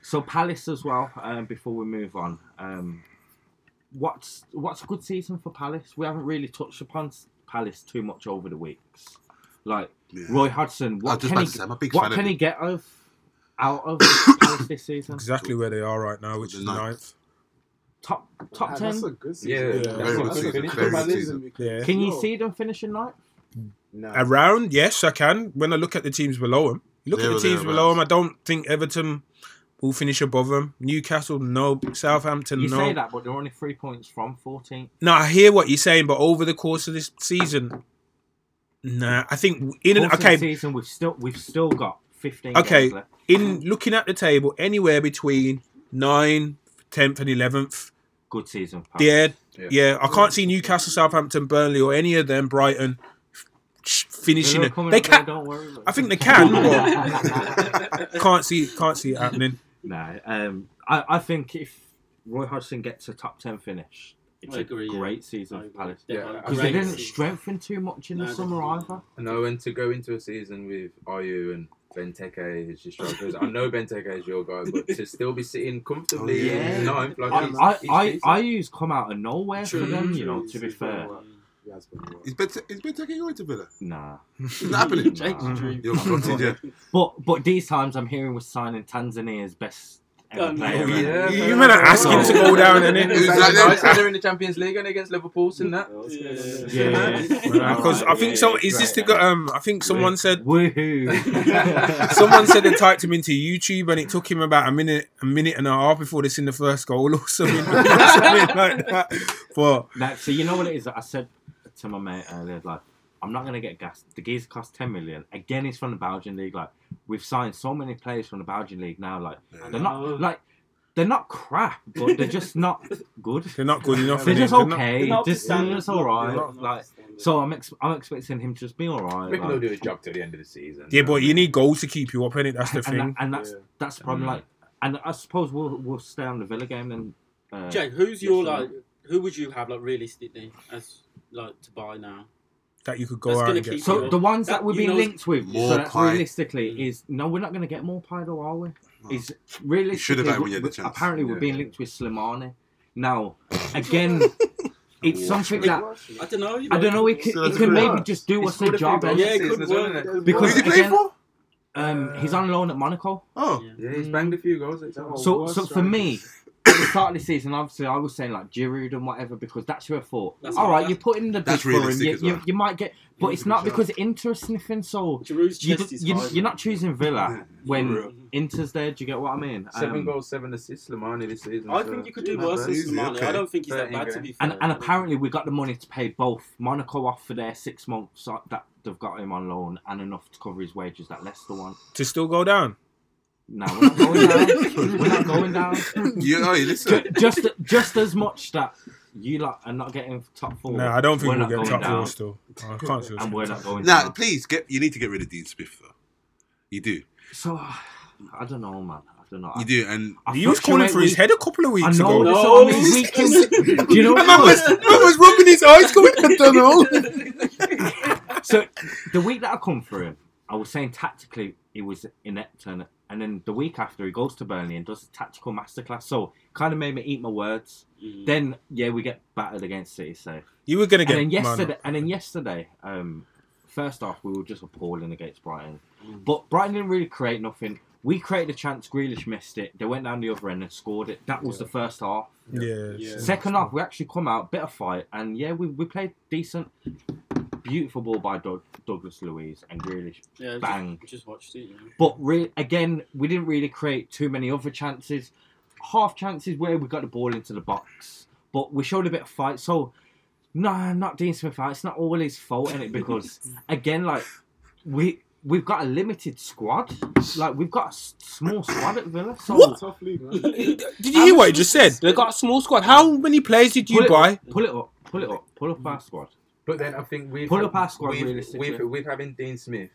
So Palace as well. Um, before we move on, um, what's what's a good season for Palace? We haven't really touched upon s- Palace too much over the weeks. Like Yeah. Roy Hodgson, I was what just can about he to say, I'm a big what fan can him. he get of out of <coughs> Palace this season? Exactly where they are right now, which is ninth. ninth. Top top that- ten. That's a good season. Yeah, Yeah. that's Very a good good season, very good season. Yeah. Can you Yo, see them finishing ninth? Nah. Around, yes, I can. When I look at the teams below them, look There at the teams below them. I don't think Everton will finish above them. Newcastle, no. Southampton, You no. say that, but they're only three points from 14. No, I hear what you're saying, but over the course of this season, nah. I think in an, Course the okay, season we've still we've still got 15 Okay. games left. in looking at the table, anywhere between 9th, 10th, and 11th. Good season. Palace. Yeah, Yeah. yeah. I can't see Newcastle, Southampton, Burnley, or any of them, Brighton, finishing They're it. They up there, can. Don't worry. look. I think they can, <laughs> but <laughs> can't see can't see it happening. No, um, I, I think if Roy Hodgson gets a top 10 finish, it's I a agree, great I season for agree. Palace. Yeah, Because they didn't season. strengthen too much in the summer definitely. either. No, and to go into a season with Ayew and Benteke is your strikers, I know Benteke is your guy, but to still be sitting comfortably Oh, yeah. in ninth, like I, he's- I, he's I, decent. I use come out of nowhere for True, them, you know, to be fair. been He has been well. Is Benteke is Benteke going to Villa? Nah. It's <laughs> not happening. Jake's Nah. dream. You're gutted, <laughs> yeah. But but these times I'm hearing we're signing Tanzania's best ever no. player. Yeah, You- fair you better ask him to go down, and It's Who's like that then? nice that they're in the Champions League and against Liverpool, and that. Yeah. Because I think so. Is this the guy? Um, I think someone said Woohoo! <laughs> someone said they typed him into YouTube and it took him about a minute, a minute and a half before they seen the first goal or something, <laughs> or something like that. But Now, so you know what it is? I said to my mate earlier, like, I'm not gonna get gas. The geese cost 10 million. Again, he's from the Belgian league. Like, we've signed so many players from the Belgian league now. Like, they're not like they're not crap, but they're just <laughs> not good. they're not good enough. They're just okay. they're not just up to they're just all right. not Like, up to standard. so I'm ex- I'm expecting him to just be all right. Reckon like- he'll do his job till the end of the season. Yeah, but you need goals to keep you up in it. That's the and, thing. that, and that's Yeah. that's the problem. Mm. Like, and I suppose we'll we'll stay on the Villa game then. Uh, Jake, who's your like? Who would you have like realistically as like to buy now? That you could go That's out and get. So the ones that, That- we're you being know- linked with, More so that's pie. realistically is no, we're not going to get more pie though, are we? Is realistically should've had when you had the we- chance. apparently we're being linked with Slimani. Now, <laughs> again, it's something that I don't know. You I don't know. It Still can, it has can maybe just do He us a scored a few job. Yeah, it could season as well, work. Because Who he play again- for? Um, he's on loan at Monaco. Oh, Yeah, he's banged a few goals. So, so for me, at the start of the season, obviously, I was saying like Giroud and whatever because that's who I thought. That's All right, what- you put in the bid That's for him, realistic you, as you, well. you might get, but it's not shout. because Inter are sniffing. So Giroud's you, chest is you, high. you're not choosing Villa when Real. Inter's there. Do you get what I mean? Seven Um, goals, seven assists, Slimani this season. I so think you could do not worse than Easy, Slimani. okay. I don't think he's that Thirteen bad to be fair. And, and apparently we got the money to pay both Monaco off for their six months uh, that they've got him on loan and enough to cover his wages that Leicester want. to still go down. No, we're not going down. we're not going down. <laughs> you, oh, listen. Ju- Just just as much that you lot are not getting top four. No, I don't think we're we'll not get going top down, four still. I can't see us and we're not going Now, down. please get. You need to get rid of Dean Smith though. You do. So uh, I don't know, man. I don't know. You do, and I He was calling for his head a couple of weeks I know. ago. that's No. what I mean. Week <laughs> Do you know And man was, what? man <laughs> was rubbing his eyes going, I don't know. So the week that I come for him, I was saying tactically it was inept, and, and then the week after he goes to Burnley and does a tactical masterclass. So kind of made me eat my words. Mm. Then yeah, we get battered against City. So You were going to and get then yesterday, and then yesterday, um, first off, we were just appalling against Brighton. Mm. But Brighton didn't really create nothing. We created a chance. Grealish missed it. They went down the other end and scored it. That was the first half. Yeah. Yeah. Second half, we actually come out, bit of fight, and yeah, we, we played decent. Beautiful ball by Doug, Douglas Luiz and Grealish. Yeah, Bang. Just, just watched it. You know. But re- again, we didn't really create too many other chances. Half chances where we got the ball into the box, but we showed a bit of fight. So, no, not Dean Smith. Ah, it's not all his fault in it <laughs> because, again, like we we've got a limited squad. Like we've got a small squad at Villa. So What? Tough league, man. <laughs> Did you hear what he just said? They got a small squad. How many players did you pull it buy? Up, pull it up. Pull it up. Pull up our squad. But then I think we've Pull up our squad with, realistically. with, with having Dean Smith,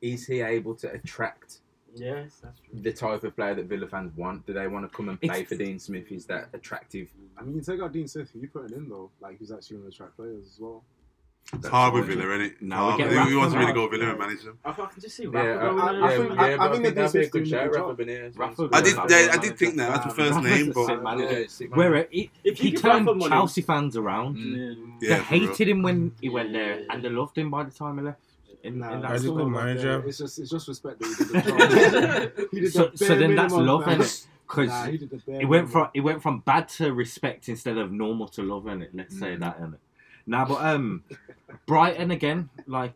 is he able to attract Yes, that's true. the type of player that Villa fans want? Do they want to come and play It's- for Dean Smith? Is that attractive? I mean, you take out Dean Smith, you put him in though, like he's actually going to attract players as well. It's hard with Villa, isn't it? No, hard. we get Who who wants to really go back. Villa and manage them? I, I can just see Yeah, Rafa I, going I- I think- yeah, I- I I think think that that'd be a good Smith's shout, doing Rafa good Benitez. Rafa- I did. Yeah. I, I did think that. That's the first name, but sick manager. Yeah, sick man. Where it, he, If you he give Rafa turned Chelsea fans around. Yeah. yeah, they hated him when he went there, and they loved him by the time he left. In, Nah, in that He's a it's good not like manager. It's just, it's just respect that he did the <laughs> job. He did so, the so then that's love, fam. innit? Because Nah, he did the bare it went from it went from bad to respect instead of normal to love, it. Let's say Mm. that, innit? Now, but um, Brighton again, like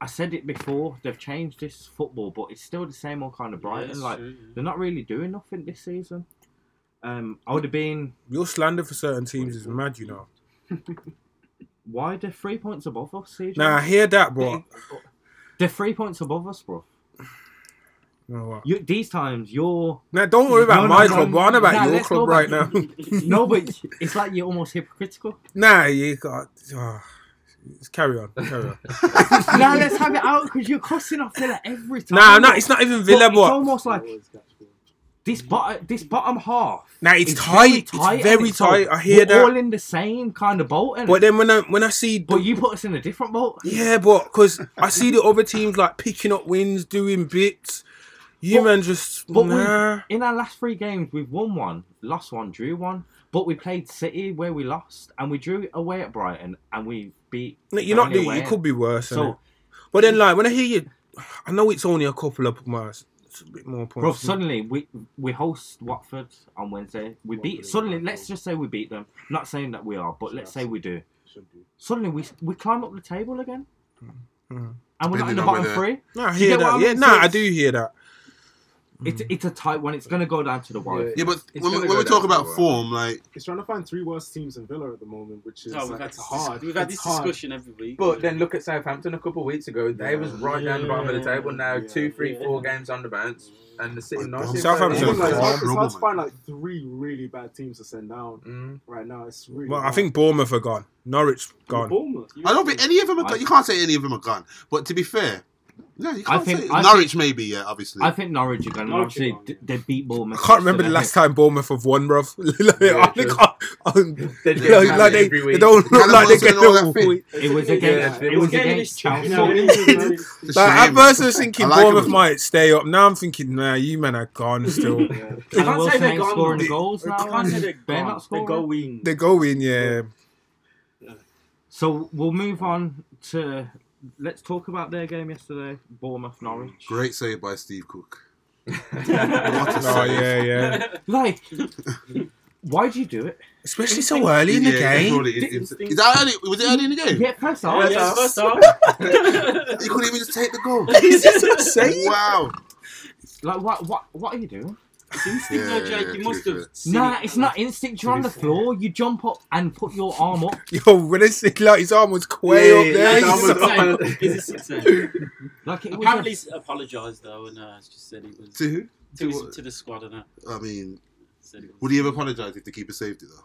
I said it before, they've changed this football, but it's still the same old kind of Brighton. Yeah, like true, yeah. they're not really doing nothing this season. Um, I would have been Your slander for certain teams is mad, you know. <laughs> why they're three points above us, CJ? Nah, I hear that, but They're three points above us, bro. Oh, you know? You, these times, you're Now, don't worry about No, no, my no, club. What on about nah, your club right now? no, but <laughs> it's like you're almost hypocritical. nah, you got. Oh, just carry on. Carry on. <laughs> now let's have it out because you're crossing off Villa every time. nah, I'm not. It's not even But Villa, it's almost like Always catch ball. this bottom, this bottom half. Now it's is tight. very It's very and so tight. I hear we're that. all in the same kind of boat. innit? But then when I when I see, the- but you put us in a different boat. yeah, but because I see the other teams like picking up wins, doing bits. You But- man just But nah. we've, in our last three games, we've won one, lost one, drew one. But we played City where we lost, and we drew away at Brighton, and we beat. You're not. Burnley doing- away. It could be worse. So, So, but then like when I hear you, I know it's only a couple of miles. It's a bit more bro, suddenly we we host Watford on Wednesday. We beat suddenly. Let's just say we beat them. Not saying that we are, but let's say we do. Suddenly we we climb up the table again, Mhm. and we're not in the bottom three. No, I hear that. Yeah, mean? nah, I do hear that. It's it's a tight one. It's gonna go down to the wire. Yeah, but It's when, we, gonna when we talk down about to form, like He's trying to find three worst teams in Villa at the moment, which is Oh, we've like, had it's this, hard. we've had It's this hard. discussion every week. But then look at Southampton a couple of weeks ago. They was right down the bottom of the Yeah. table. Now Yeah. two, three, Yeah. four games on the bounce, and the City nice. Southampton Even, like, it's, hard, it's hard to find like three really bad teams to send down Mm. right now. It's really. Well, I hard. think Bournemouth are gone. Norwich gone. Bournemouth. I don't think any of them are gone. You can't say any of them are gone. But to be fair, no, you I can't think- say I Norwich maybe. Yeah, obviously. I think Norwich are gonna Norwich obviously d- they beat Bournemouth. I can't remember the last time Bournemouth have won, bruv. <laughs> Yeah, I true. can't- They like, like they, they don't look like they get and all no. It was Yeah, against. they it was against Chelsea. You know, injuries, It's a Like, at first I was thinking I like Bournemouth might stay up. Now I'm thinking, nah, you men are gone still. Callum can't say they're gone, scoring man. the goals You now. can't say they're They're gone. not They're going. They're going, yeah. So we'll move on to let's talk about their game yesterday, Bournemouth Norwich. Great save by Steve Cook. <laughs> What a Oh save. yeah, yeah. <laughs> Like, why'd you do it? Especially so early in the Yeah, game. probably is- is- Is that early? Was it early in the game? Yeah, first half. Yeah, first half. <laughs> You couldn't even just take the goal. Is this insane? wow. Like, what, what, what are you doing? It's instinct, though, Yeah, Jake. yeah, You must have. seen Nah, it. it's not instinct. You're on the floor. You jump up and put your arm up. <laughs> Yo, when I say like his arm was way Yeah, up yeah, there. his you arm was up. Is six? <laughs> Like it was. Apparently, a- apologised though, and uh, just said he was To who? to, To to the squad and that. I mean, he would he have apologised if the keeper saved it though?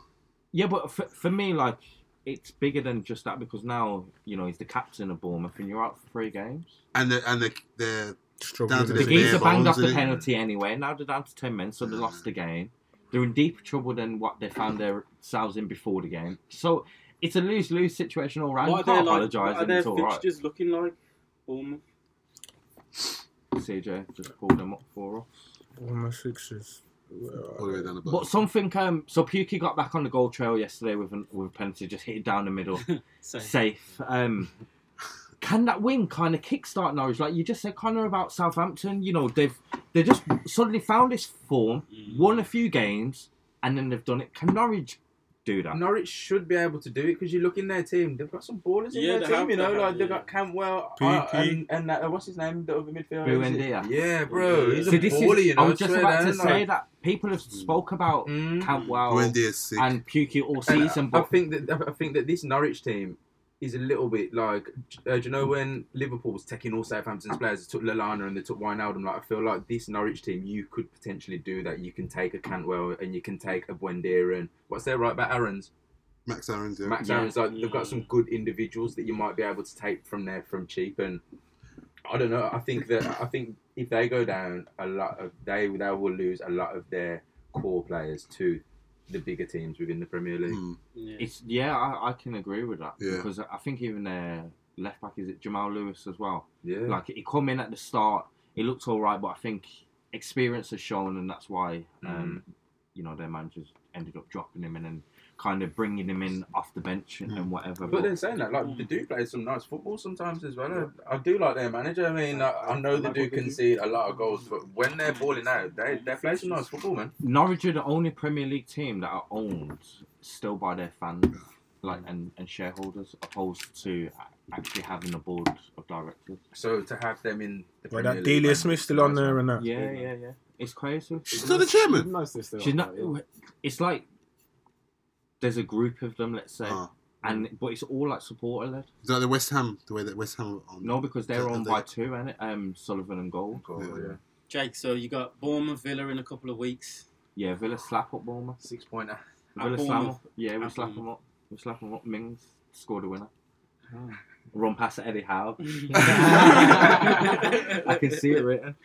yeah, but for, for me, like, it's bigger than just that because now you know he's the captain of Bournemouth and you're out for three games. And the and the the Struggling Down to a The bit. bare geezer banged off the penalty anyway. Now they're down to ten men, so they lost the game. They're in deeper trouble than what they found themselves in before the game. So it's a lose lose situation all round. You What are can't their, like, apologise what are and their it's all right. fixtures looking like? Bournemouth. CJ just pulled them up for us. One of my sixes. all the way down the But bottom. something, um, so Pukki got back on the goal trail yesterday with an, with a penalty, just hit it down the middle, <laughs> Same. safe. Um, can that win kind of kickstart Norwich? Like you just said, Connor about Southampton. You know they've they just suddenly found this form, Mm. won a few games, and then they've done it. Can Norwich do that? Norwich should be able to do it because you look in their team, they've got some ballers in Yeah, their they team. have, you know, they like have, they've yeah. got Campbell uh, PP. and and uh, what's his name, the other midfielder. Buendia. Yeah, bro, he's See, a this baller. is, you know, I was just swear about to down, say like- that people have spoke about Mm. Campbell Buendia's sick. and Pukki all And uh, season, I but think that I think that this Norwich team is a little bit like, uh, do you know when Liverpool was taking all Southampton's players, they took Lallana and they took Wijnaldum. Like I feel like this Norwich team, you could potentially do that. You can take a Cantwell and you can take a Buendia and what's their right back Aarons. Max Aarons yeah. Max Yeah. Aarons like they've got some good individuals that you might be able to take from there from cheap and I don't know. I think that I think if they go down a lot of they they will lose a lot of their core players to the bigger teams within the Premier League. Hmm. Yeah. it's yeah, I, I can agree with that Yeah. because I think even their left back is it Jamal Lewis as well. Yeah. Like he come in at the start, he looked all right, but I think experience has shown, and that's why um, you know their managers ended up dropping him and then kind of bringing him in off the bench and, and whatever. But then saying that, like they mm. do play some nice football sometimes as well. I, I do like their manager. I mean, I, I know they do concede a lot of goals, but when they're balling out, they they play some nice football, man. Norwich are the only Premier League team that are owned still by their fans, like and, and shareholders, opposed to actually having a board of directors. So to have them in the Like Premier that League, Delia man, Smith still on there man. and that. Yeah, yeah, yeah. It's crazy. She's still the chairman. Nice they stay She's not. that, yeah. It's like there's a group of them, let's say, Ah. and but it's all like supporter led. Is that the West Ham? The way that West Ham are on? No, because they're on owned they- by two, and it um Sullivan and Gold. Goal, Yeah. yeah. Jake, so you got Bournemouth Villa in a couple of weeks. Yeah, Villa slap up Bournemouth. Six pointer. Villa Bournemouth. slam up. Yeah, we At slap them up. We slap them up. Mings scored a winner. Run past Eddie Howe. <laughs> I can see it written.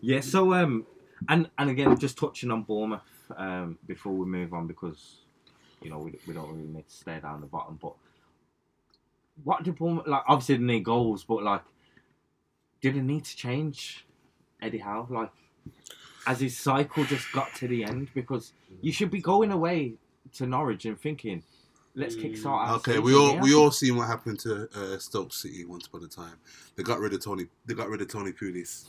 Yeah. So um, and and again, just touching on Bournemouth um before we move on because you know we, we don't really need to stay down the bottom, but what did Bournemouth like? Obviously, they need goals, but like, did it need to change Eddie Howe? Like, as his cycle just got to the end because you should be going away to Norwich and thinking, let's kickstart our Okay, we all here. we all seen what happened to uh, Stoke City once upon a time. They got rid of Tony. They got rid of Tony Pulis,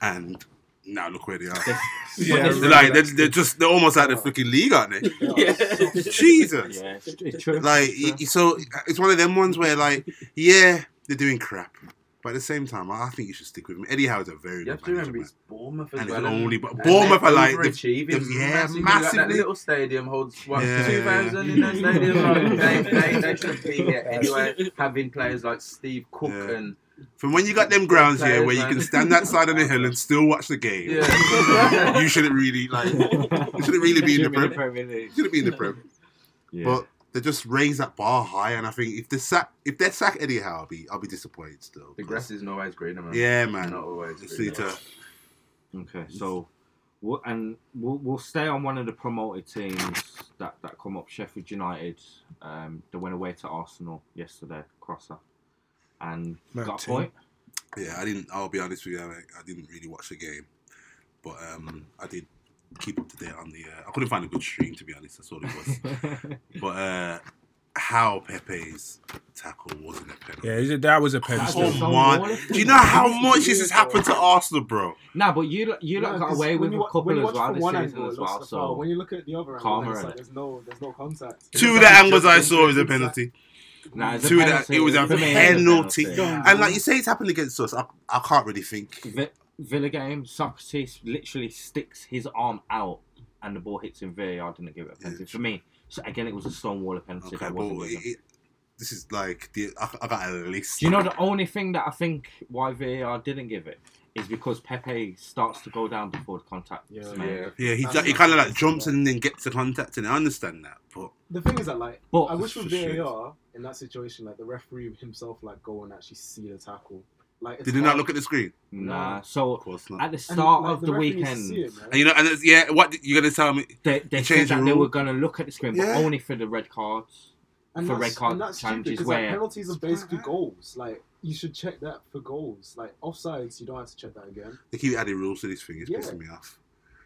and now look where they are. <laughs> Yeah, They're like they're, they're just they're almost out of the freaking league, aren't they? <laughs> Jesus. Yeah, it's, it's true. Like It's true. so, it's one of them ones where like, yeah, they're doing crap, but at the same time, I think you should stick with him. Eddie Howe's a very You good have to manager, remember man. it's Bournemouth as And well. it's only but Bournemouth they're like the, the- yeah, massively. Like, that little stadium holds what Yeah. two thousand in that stadium. Like, they, they, they should be here anyway. <laughs> Having players like Steve Cook Yeah. and From when you got them grounds here Players, where you can stand that side of the hill and still watch the game, yeah. <laughs> you shouldn't really like. You shouldn't really be in the Prem. Premier League. You shouldn't be in the Prem. Yeah. But they just raise that bar high, and I think if they sack if they sack Eddie Howe, I'll be I'll be disappointed still. the grass isn't always greener, man. Yeah, man. Not always. Just need greener. Okay, so We'll, and we'll, we'll stay on one of the promoted teams that, that come up, Sheffield United. Um, they went away to Arsenal yesterday, crosser, and Mad got a point. Yeah, I didn't. I'll be honest with you. I, I didn't really watch the game, but um, I did keep up to date on the. Uh, I couldn't find a good stream to be honest. That's all it was. <laughs> but uh, how Pepe's tackle wasn't a penalty. Yeah, that was a penalty. That's Oh so Do you know how much this has happened to Arsenal, bro? nah, but you lot- you lot No, got 'cause away when with you a wa- couple as well this one season angle, as well. like a foul. So when you look at the other angle, calmer, then it's like there's no there's no contact. Two of the angles I saw was a straight penalty. Nah, it's a Two of that, it was a It's penalty. penalty. And like you say, it's happened against us. I, I can't really think. Vi- Villa game, Sokratis literally sticks his arm out and the ball hits him very VAR, didn't give it a penalty. Yeah. For me, so again, it was a stonewall penalty. Okay, that wasn't it, it, this is like the I, I got a list. Do you know the only thing that I think why VAR didn't give it is because Pepe starts to go down before the contact Yeah. Yeah. Yeah, he, he kind of like jumps man. and then gets the contact, and I understand that. But The thing is that like But I wish with frustrating. VAR in that situation, like the referee himself, like go and actually see the tackle. Like did he not look at the screen? nah, So Of course not. at the and, start like, of the, referee needs to weekend, it. And you know, and it's, yeah, what you're gonna tell me? they, they He said changed the that they were going to look at the screen, Yeah. but only for the red cards. And for that's, red card and that's challenges stupid, 'cause, where- like, penalties are basically goals. Like you should check that for goals. Like offsides, you don't have to check that again. They keep adding rules to this thing. It's Yeah. pissing me off.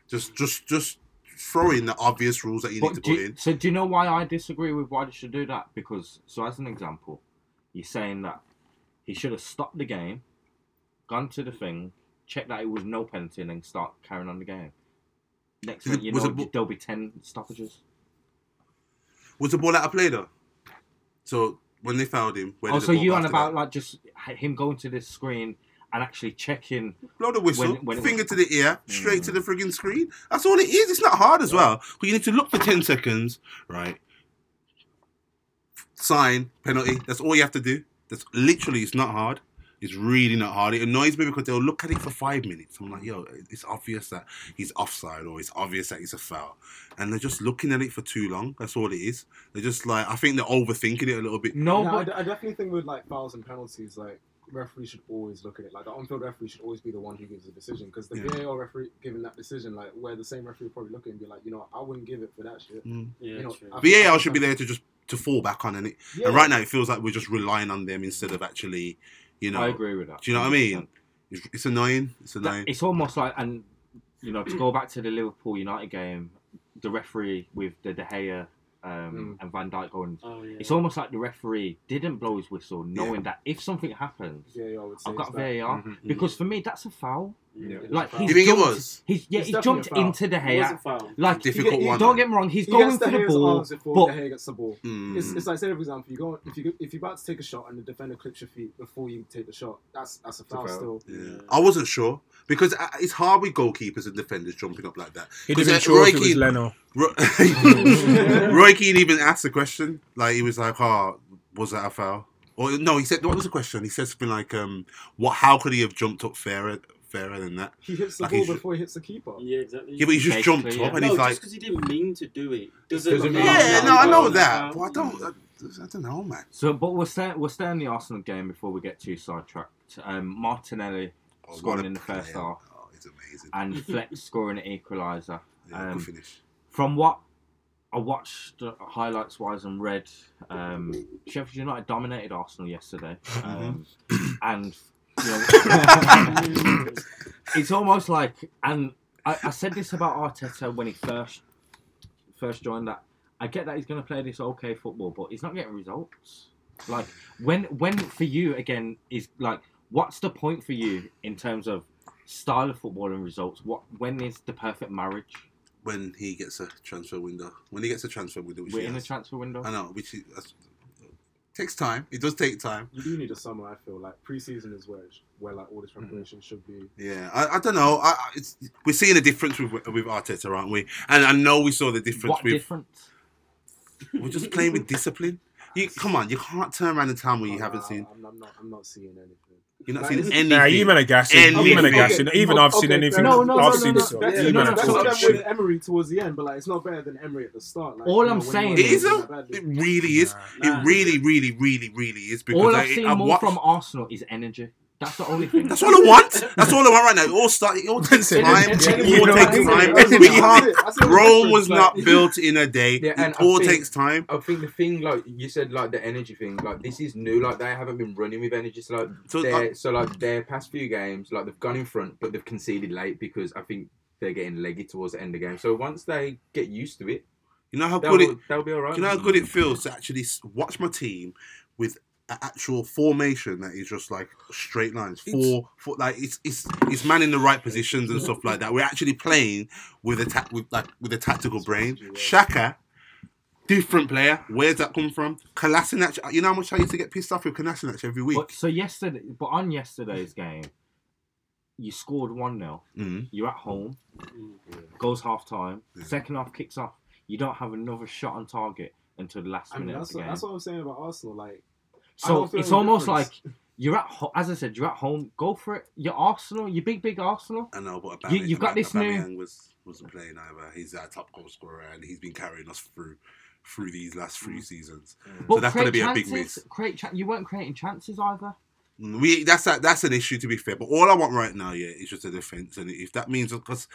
Just, just, just throw in the obvious rules that you need to put you- in. so do you know why I disagree with why they should do that? Because so as an example, you're saying that he should have stopped the game, gone to the thing, checked that it was no penalty, and then start carrying on the game. Next Was thing you know, it there'll be ten stoppages. Was the ball out of play though? So when they fouled him, where Oh, did so you on about that? like just him going to the screen and actually checking? blow the whistle, when- when finger was- to the ear, straight to Mm. the frigging screen. That's all it is. It's not hard as well. But you need to look for ten seconds, right? Sign penalty. That's all you have to do. That's literally. It's not hard. It's really not hard. It annoys me because they'll look at it for five minutes. I'm like, yo, it's obvious that he's offside or it's obvious that it's a foul, and they're just looking at it for too long. That's all it is. They're just like, I think they're overthinking it a little bit. No, No, I, but d- I definitely think with like fouls and penalties, like referee should always look at it. Like the on-field referee should always be the one who gives the decision because the Yeah. VAR referee giving that decision, like where the same referee would probably look at it and be like, you know, I wouldn't give it for that shit. Mm. Yeah, You know, true. I- VAR should be there to just to fall back on, and it. Yeah. And right now, it feels like we're just relying on them instead of actually, you know. I agree with that. Do you know what I mean? It's, it's annoying. It's annoying. it's almost like, and you know, to go back to the Liverpool United game, the referee with the De Gea um, and Van Dijk going. Oh yeah. It's almost like the referee didn't blow his whistle, knowing that if something happens, VAR would say I've got it's that. VAR. Mhm. Because for me, that's a foul. Yeah. Like a he's You think it jumped, was? He's yeah, It's he jumped a foul. into the It was a Gea. foul. Like Difficult You one. don't get me wrong, he's He going for the the ball, before but De Gea gets the ball. Mm. It's, it's like say for example, you go if you if you're about to take a shot and the defender clips your feet before you take the shot, that's that's a foul, foul. still. Yeah. I wasn't sure because uh, it's hard with goalkeepers and defenders jumping up like that. He'd 'Cause, have been uh, sure Roy if it was Keane- Leno. Roy, <laughs> Roy Keane even asked the question. Like he was like, "Oh, was that a foul?" Or no, he said, "What was the question?" He said something like, "Um, what? How could he have jumped up fairer, fairer than that?" He hits the Like ball he before he hits the keeper. Yeah, exactly. Yeah, but he just Basically, jumped yeah. up and no, he's just like, because he didn't mean to do it doesn't. Doesn't mean- "Yeah, no, no, I know that, but I don't, I, I don't know, man." so but we'll stay we'll stay on the Arsenal game before we get too sidetracked. Um, Martinelli Oh, Scoring in the first player. half. Oh, he's amazing. and <laughs> Fleck scoring an equaliser. Yeah, um, good finish. From what I watched uh, highlights wise and read, um, Sheffield United dominated Arsenal yesterday, um, and you <coughs> know, it's almost like, and I, I said this about Arteta when he first first joined. That I get that he's going to play this okay football, but he's not getting results. Like when when for you again is like, what's the point for you in terms of style of football and results? What when is the perfect marriage? When he gets a transfer window, when he gets a transfer window, which We're he in the has. transfer window. I know, which is, that's, takes time. It does take time. You do need a summer. I feel like preseason is where where like all this mm. preparation should be. Yeah, I, I don't know. I, I- it's, we're seeing a difference with with Arteta, aren't we? And I know we saw the difference What with difference? we're just playing with <laughs> discipline. You come on, you can't turn around and time me you Oh, haven't nah, seen. I'm, I'm not. I'm not seeing anything. You're not Like, seeing anything. Nah, you man are gassing. You man are gassing. okay. Even I've Okay, seen anything. No, no, I've no, seen no, this. no. That's, You no, man are that's talking what no, I'm with Emery towards the end, but like it's not better than Emery at the start. Like, All you I'm know, saying he It is. A, it really is. Nah. It really, really, really, really is. Because All I, I've seen I more watched, from Arsenal is energy. That's the only thing. That's all I want. That's all I want right now. It all start. It all takes time. it. It You all takes time. We can't. think- I think the Rome was difference, not built in a day. Yeah, and It all think- takes time. I think the thing, like you said, like the energy thing, like this is new. Like they haven't been running with energy. So like, So, their, uh, so like their past few games, like they've gone in front, but they've conceded late because I think they're getting leggy towards the end of the game. So once they get used to it, You know how they'll, good it. they'll be alright. You know how good it feels to actually watch my team with an actual formation that is just like straight lines, four, four like it's it's it's man in the right positions and stuff like that. We're actually playing with a ta- with like with a tactical brain. Xhaka, different player. Where's that come from? Kolasinac. You know how much I used to get pissed off with Kolasinac every week. But, so yesterday, but on yesterday's game, you scored one 0 Mhm. You're at home. Goes half time. Second half kicks off. You don't have another shot on target until the last I mean, minute that's of the what, game. that's what I'm saying about Arsenal. Like, I So it's almost difference. like you're at home. As I said, you're at home. Go for it. You're Arsenal. You're big, big Arsenal. I know, but You- you've got this new- Aubameyang was wasn't playing either. He's our top goal scorer, and he's been carrying us through through these last three mm. seasons. But that's gonna be a big miss. Create chan you weren't creating chances either. Mm, we that's a, that's an issue to be fair. But all I want right now, yeah, is just a defense, and if that means because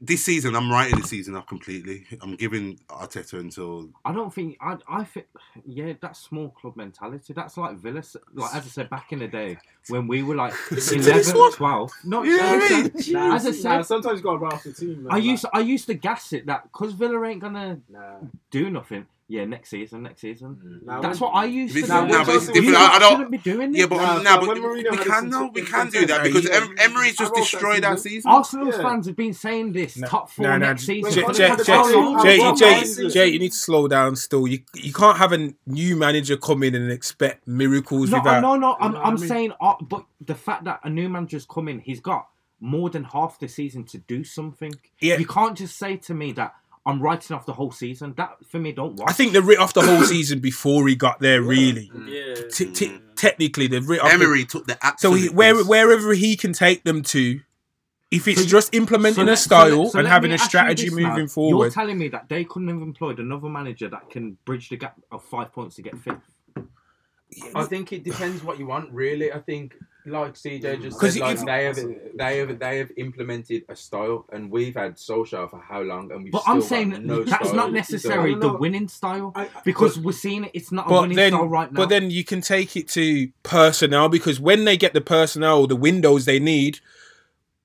this season I'm writing the season up completely. I'm giving Arteta until I don't think I. I think yeah, that's small club mentality. That's like Villa. Like as I said back in the day when we were like <laughs> 11, one? 12. No, You know what I as I mean? said- Nah, as I nah, said, sometimes you've got to route the team. Man. I used Like, I used to gas it that because Villa ain't gonna nah, do nothing. Yeah, next season, next season. nah, That's what I used If to it's- do. nah, but it's different. lot I don't- shouldn't be doing yeah, but Nah, nah, but but when Mourinho we had can in- no, we can do that because em- Emery's I just wrote that destroyed our season. season. Arsenal Yeah. fans have been saying this No, top four no, no, next season. Jay, Wait, Jay, Jay, Jay, Jay, Jay, Jay, you need to slow down. Still, you you can't have a new manager come in and expect miracles No, without. no, no. I'm, I'm saying, uh, but the fact that a new manager's come in, he's got more than half the season to do something. Yeah. You can't just say to me that I'm writing off the whole season. That for me don't work. I think they writ off the whole season before he got there. Really, mm. Yeah. T- t- mm. technically, they've writ off. the- Emery took the so he, where, wherever he can take them to, if it's So just implementing let- a style let- so and having a strategy this now. moving You're telling me that they couldn't have employed another manager that can bridge the gap of five points to get fifth. I think it depends what you want, really. I think, like CJ just mm. 'Cause said, like if- they have they have they have implemented a style, and we've had Solskjaer for how long, and we've But still I'm saying no that's style. not necessarily the winning style I- because we're seeing it. It's not a winning then, style right now. but then you can take it to personnel because when they get the personnel, the windows they need,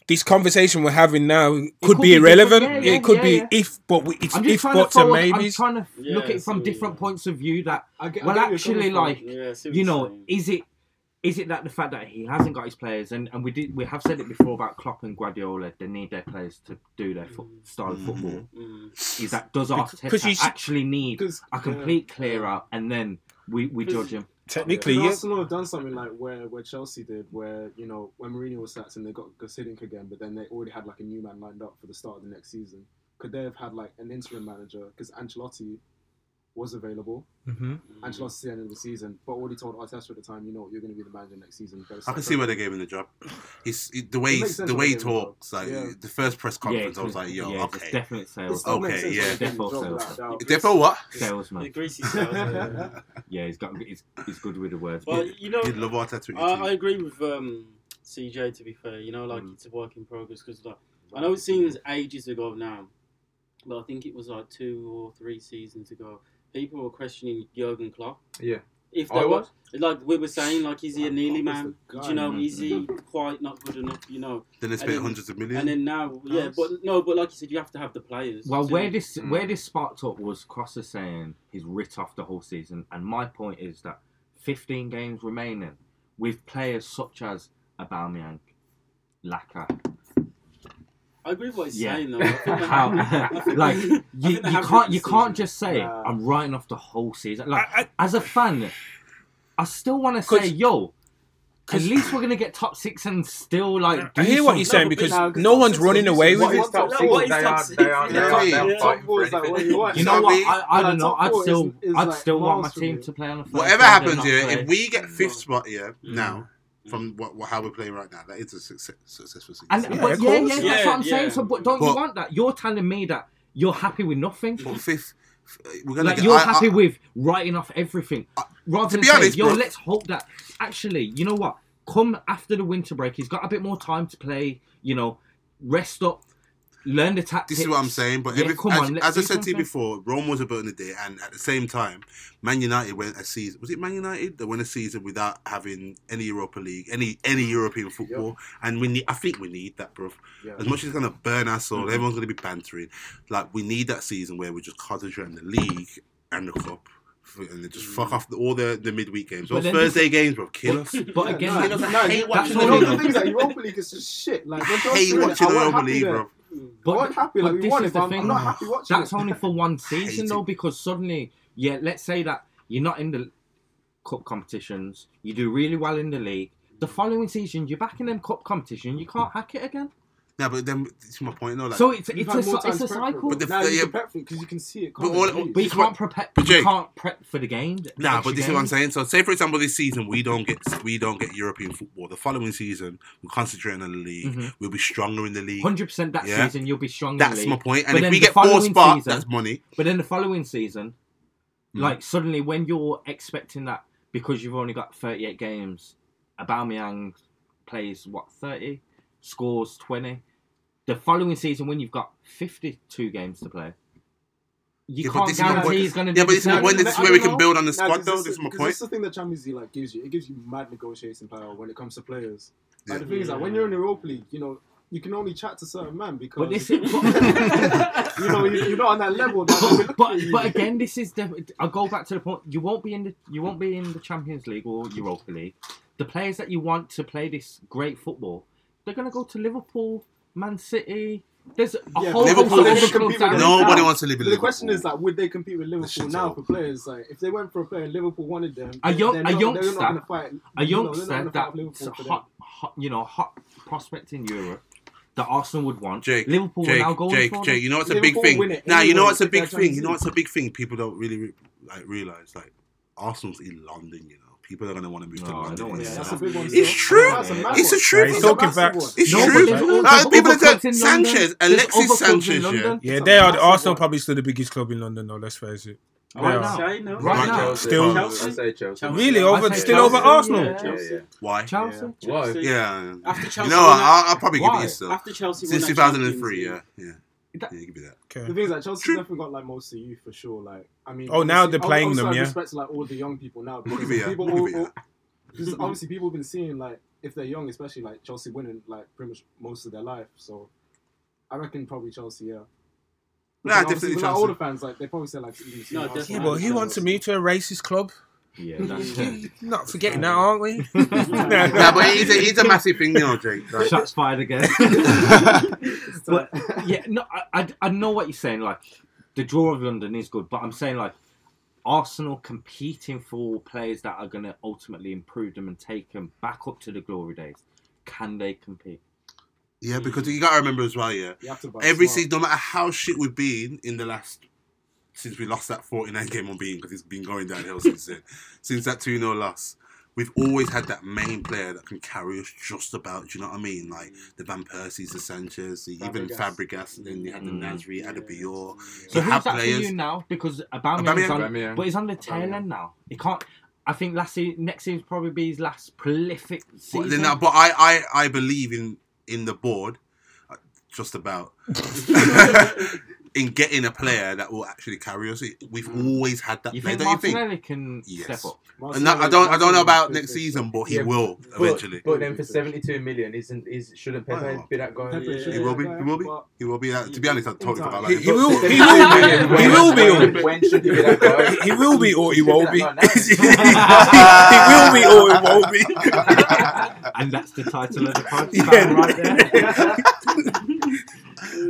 this conversation we're having now could, could be be irrelevant. different, yeah, it could yeah, be yeah. if, but we, it's I'm just if trying to buts and forward, I'm trying to Yeah, look at I it from different you points of view that I get, I well get actually like Yeah, I see what you know saying. is it is it that the fact that he hasn't got his players and, and we did we have said it before about Klopp and Guardiola they need their players to do their foot, style of football. Mm. is that does Because- because you Arteta actually need a complete clear out and then we, we judge him Technically, yeah. Arsenal have done something like where, where Chelsea did, where you know when Mourinho was sacked and they got Guus Hiddink again, but then they already had like a new man lined up for the start of the next season. Could they have had like an interim manager because Ancelotti was available? hmm Ancelotti's the end of the season, but already told Arteta at the time, you know, you're going to be the manager next season. I can see why they gave him the job. He's he- the way It he's, the way he gave him the job. talks. Like Yeah. the first press conference, yeah, I was like, "Yo, yeah, okay." definitely It sales still Okay, sense yeah. why they gave him the Defo job sales. without a doubt. What? The salesman greasy sales. yeah. <laughs> yeah he's got he's, he's good with the words Well, you know, You'd love Arteta. I, I agree with um, CJ. To be fair, you know, like Mm. it's a work in progress because like I know it seems ages ago now, but I think it was like two or three seasons ago. People were questioning Jurgen Klopp. Yeah. If I they was. were like we were saying, like is he a nearly Klopp is man? the Do you know, guy. is he quite not good enough? You know, Then they spent then- hundreds of millions. and then now, yeah, Pounds. but no, but like you said, you have to have the players. Well, to- where this Mm. where this sparked up was Crosser saying he's writ off the whole season, and my point is that 15 games remaining with players such as Aubameyang, Laca, I agree with what he's yeah, saying though. I think they <laughs> how have- like you, you can't you the can't just say Nah. I'm writing off the whole season. Like I- as a fan, I still want to say yo. At least we're gonna get top six and still like. Do I hear what you're saying but because Nah, 'cause no one's running away with is it. top six? what is They are- they are- they are- Yeah. Top four is like what you want. You know what? I, I don't know. I'd still I'd still want my team to play on the. first Whatever happens here, if we get fifth spot here Mm. now, from mm. what, what how we're playing right now, that is a success, successful season. And Yeah, but yeah, yeah, that's Yeah, what I'm yeah. saying. So, but don't But- you want that? You're telling me that you're happy with nothing. But fifth, we're gonna Like get. you're I- I- happy with writing off everything, uh, rather to than be saying, honest, "Yo, bro- let's hope that." Actually, you know what? come after the winter break. He's got a bit more time to play. You know, rest up, learn the tactics. This is what I'm saying. But Yeah, every, come as, on, as I do said to you before, Rome was about in the day, and at the same time, Man United went a season. Was it Man United that went a season without having any Europa League, any any European football? And we need. I think we need that, bro. Yeah. As much as it's gonna burn our Mm-hmm. everyone's gonna be bantering. Like we need that season where we just concentrate on the league and the cup. And then just fuck off the, all the, the midweek games. But Those then Thursday games, bro, kill us. <laughs> But Yeah, again, no, Kill us. I no, hate you- watching that's you all know, it the things that Europa League is just shit. Like, when I Chelsea hate win it, watching I the wasn't Europa happy League, that- bro. I wasn't happy. but Like, we this won is the I'm, thing. I'm not happy watching That's it. only for <laughs> one season though, because suddenly, yeah, let's say that you're not in the cup competitions, you do really well in the league. The following season, you're back in them cup competition, you can't hack it again. Yeah, but then it's my point. No, like, so it's You've it's had a, more it's a to prep cycle. But the- Now yeah, you can prep for it because you can see it. But coming, all- But you This is what- can't prepare. But You can't prep for the game. the Nah, but this is what I'm saying. So, say for example, this season we don't get we don't get European football. The following season we concentrate on the league. Mhm. We'll be stronger in the league. Hundred percent that Yeah. season, you'll be strong. in the That's league. my point. And But if then we the get four following spots, season- that's money. But then the following season, Mm. like suddenly when you're expecting that because you've only got 38 games, Aubameyang plays what 30, scores 20. The following season when you've got 52 games to play, you Yeah, can't this guarantee point. he's going to do Yeah, but the this is my This is where we can know. build on the Nah, squad, 'cause though. it's- This is my 'cause point. That's the thing that Champions League like gives you. It gives you mad negotiating power when it comes to players. Like, the thing is that when you're in the Europa League, you know, you can only chat to certain men because But this <laughs> is, <laughs> you know you, you're not on that level. Like, when we look but but again, this is the. I'll go back to the point. You won't be in the you won't be in the Champions League or Europa League. The players that you want to play this great football, they're going to go to Liverpool, Man City. There's a Yeah, whole Liverpool host of is- clubs that Nobody town. wants to live in But the question is like, would they compete with Liverpool now for players? Like, if they went for a player, Liverpool wanted them. A then young- they're a not- they're youngster- not gonna fight, a you know, they're not youngster gonna fight that's Liverpool for them. hot, hot, you know, hot prospect in Europe that Arsenal would want. Jake, Liverpool Jake, are now going Jake, for Jake. them. You know what's a big thing? win it Now you know what's a big thing. You know League. what's a big thing. People don't really re- like realize. Like Arsenal's in London. You know, people are gonna want to move to No, I London. don't Yeah, that's a big one. It's true. That's a It's a true. Yeah, he's talking facts. It's No, true. but there's all- Uh, people other that Sanchez, London. Alexis other clubs in Sanchez, yeah. Yeah, they are. massive Arsenal one. probably still the biggest club in London, though. Let's face it. I Right would now. say no. Right now. Still- Chelsea. Chelsea. Really, over say still Chelsea, over Arsenal. yeah. Yeah, yeah. Why? Chelsea. Why? Yeah. After You Chelsea know won what? that- I'll, I'll probably give Why? you this still. After Chelsea Since 2003, yeah, yeah. That- Yeah, give me that. Okay. The thing is that Chelsea True. definitely got like most of you for sure. Like, I mean, Oh, now they're playing obviously them, yeah? Respect to like all the young people now We'll because give you that. people, We'll all, give you all- because obviously people have been seeing like if they're young, especially like Chelsea winning like pretty much most of their life. So I reckon probably Chelsea, yeah. Nah, Because obviously definitely with, like, Chelsea. older fans, like they probably say like No, Yeah, but he wants to move to a racist club. Yeah, that's <laughs> Not forgetting that, aren't we? <laughs> Yeah, but it's a, it's a massive thing, you know, Jake. Like, Shots fired again. <laughs> But yeah, no, I, I, I know what you're saying. Like the draw of London is good, but I'm saying like Arsenal competing for players that are going to ultimately improve them and take them back up to the glory days. Can they compete? yeah, because you gotta remember as well, yeah. you have to buy Every smart. season, no matter how shit we've been in the last since we lost that 49 game on being because it's been going downhill since then. <laughs> Since that 2 0 loss, we've always had that main player that can carry us just about. Do you know what I mean? Like the Van Persies, the Sanchez, the, even Fabregas. Fabregas, and then you had the Mm. Nasri, Yeah. So Adebayor. You who's have that for you now? Because Aubameyang's Aubameyang? on, Aubameyang. but he's on the tail end now. He can't. I think last season, next season probably be his last prolific But, season. then, uh, but I, I, I believe in in the board, uh, just about. <laughs> <laughs> in getting a player that will actually carry us, we've mm. always had that you player. think Don't you think? Can Yes. step up? And that, I don't, I don't know about next season, but he Yeah, will But, eventually. but then for 72 million, isn't is shouldn't Pepe Well, be that guy? Pepe Yeah. should He will be. Yeah, He will be. but- He will be. That, to be honest, I totally forgot about He, he will. He will be. He will be. When, when should he be that guy? He will be, or he won't be. he guy now. <laughs> will be, or he won't be. and that's the title of the podcast right there. <laughs>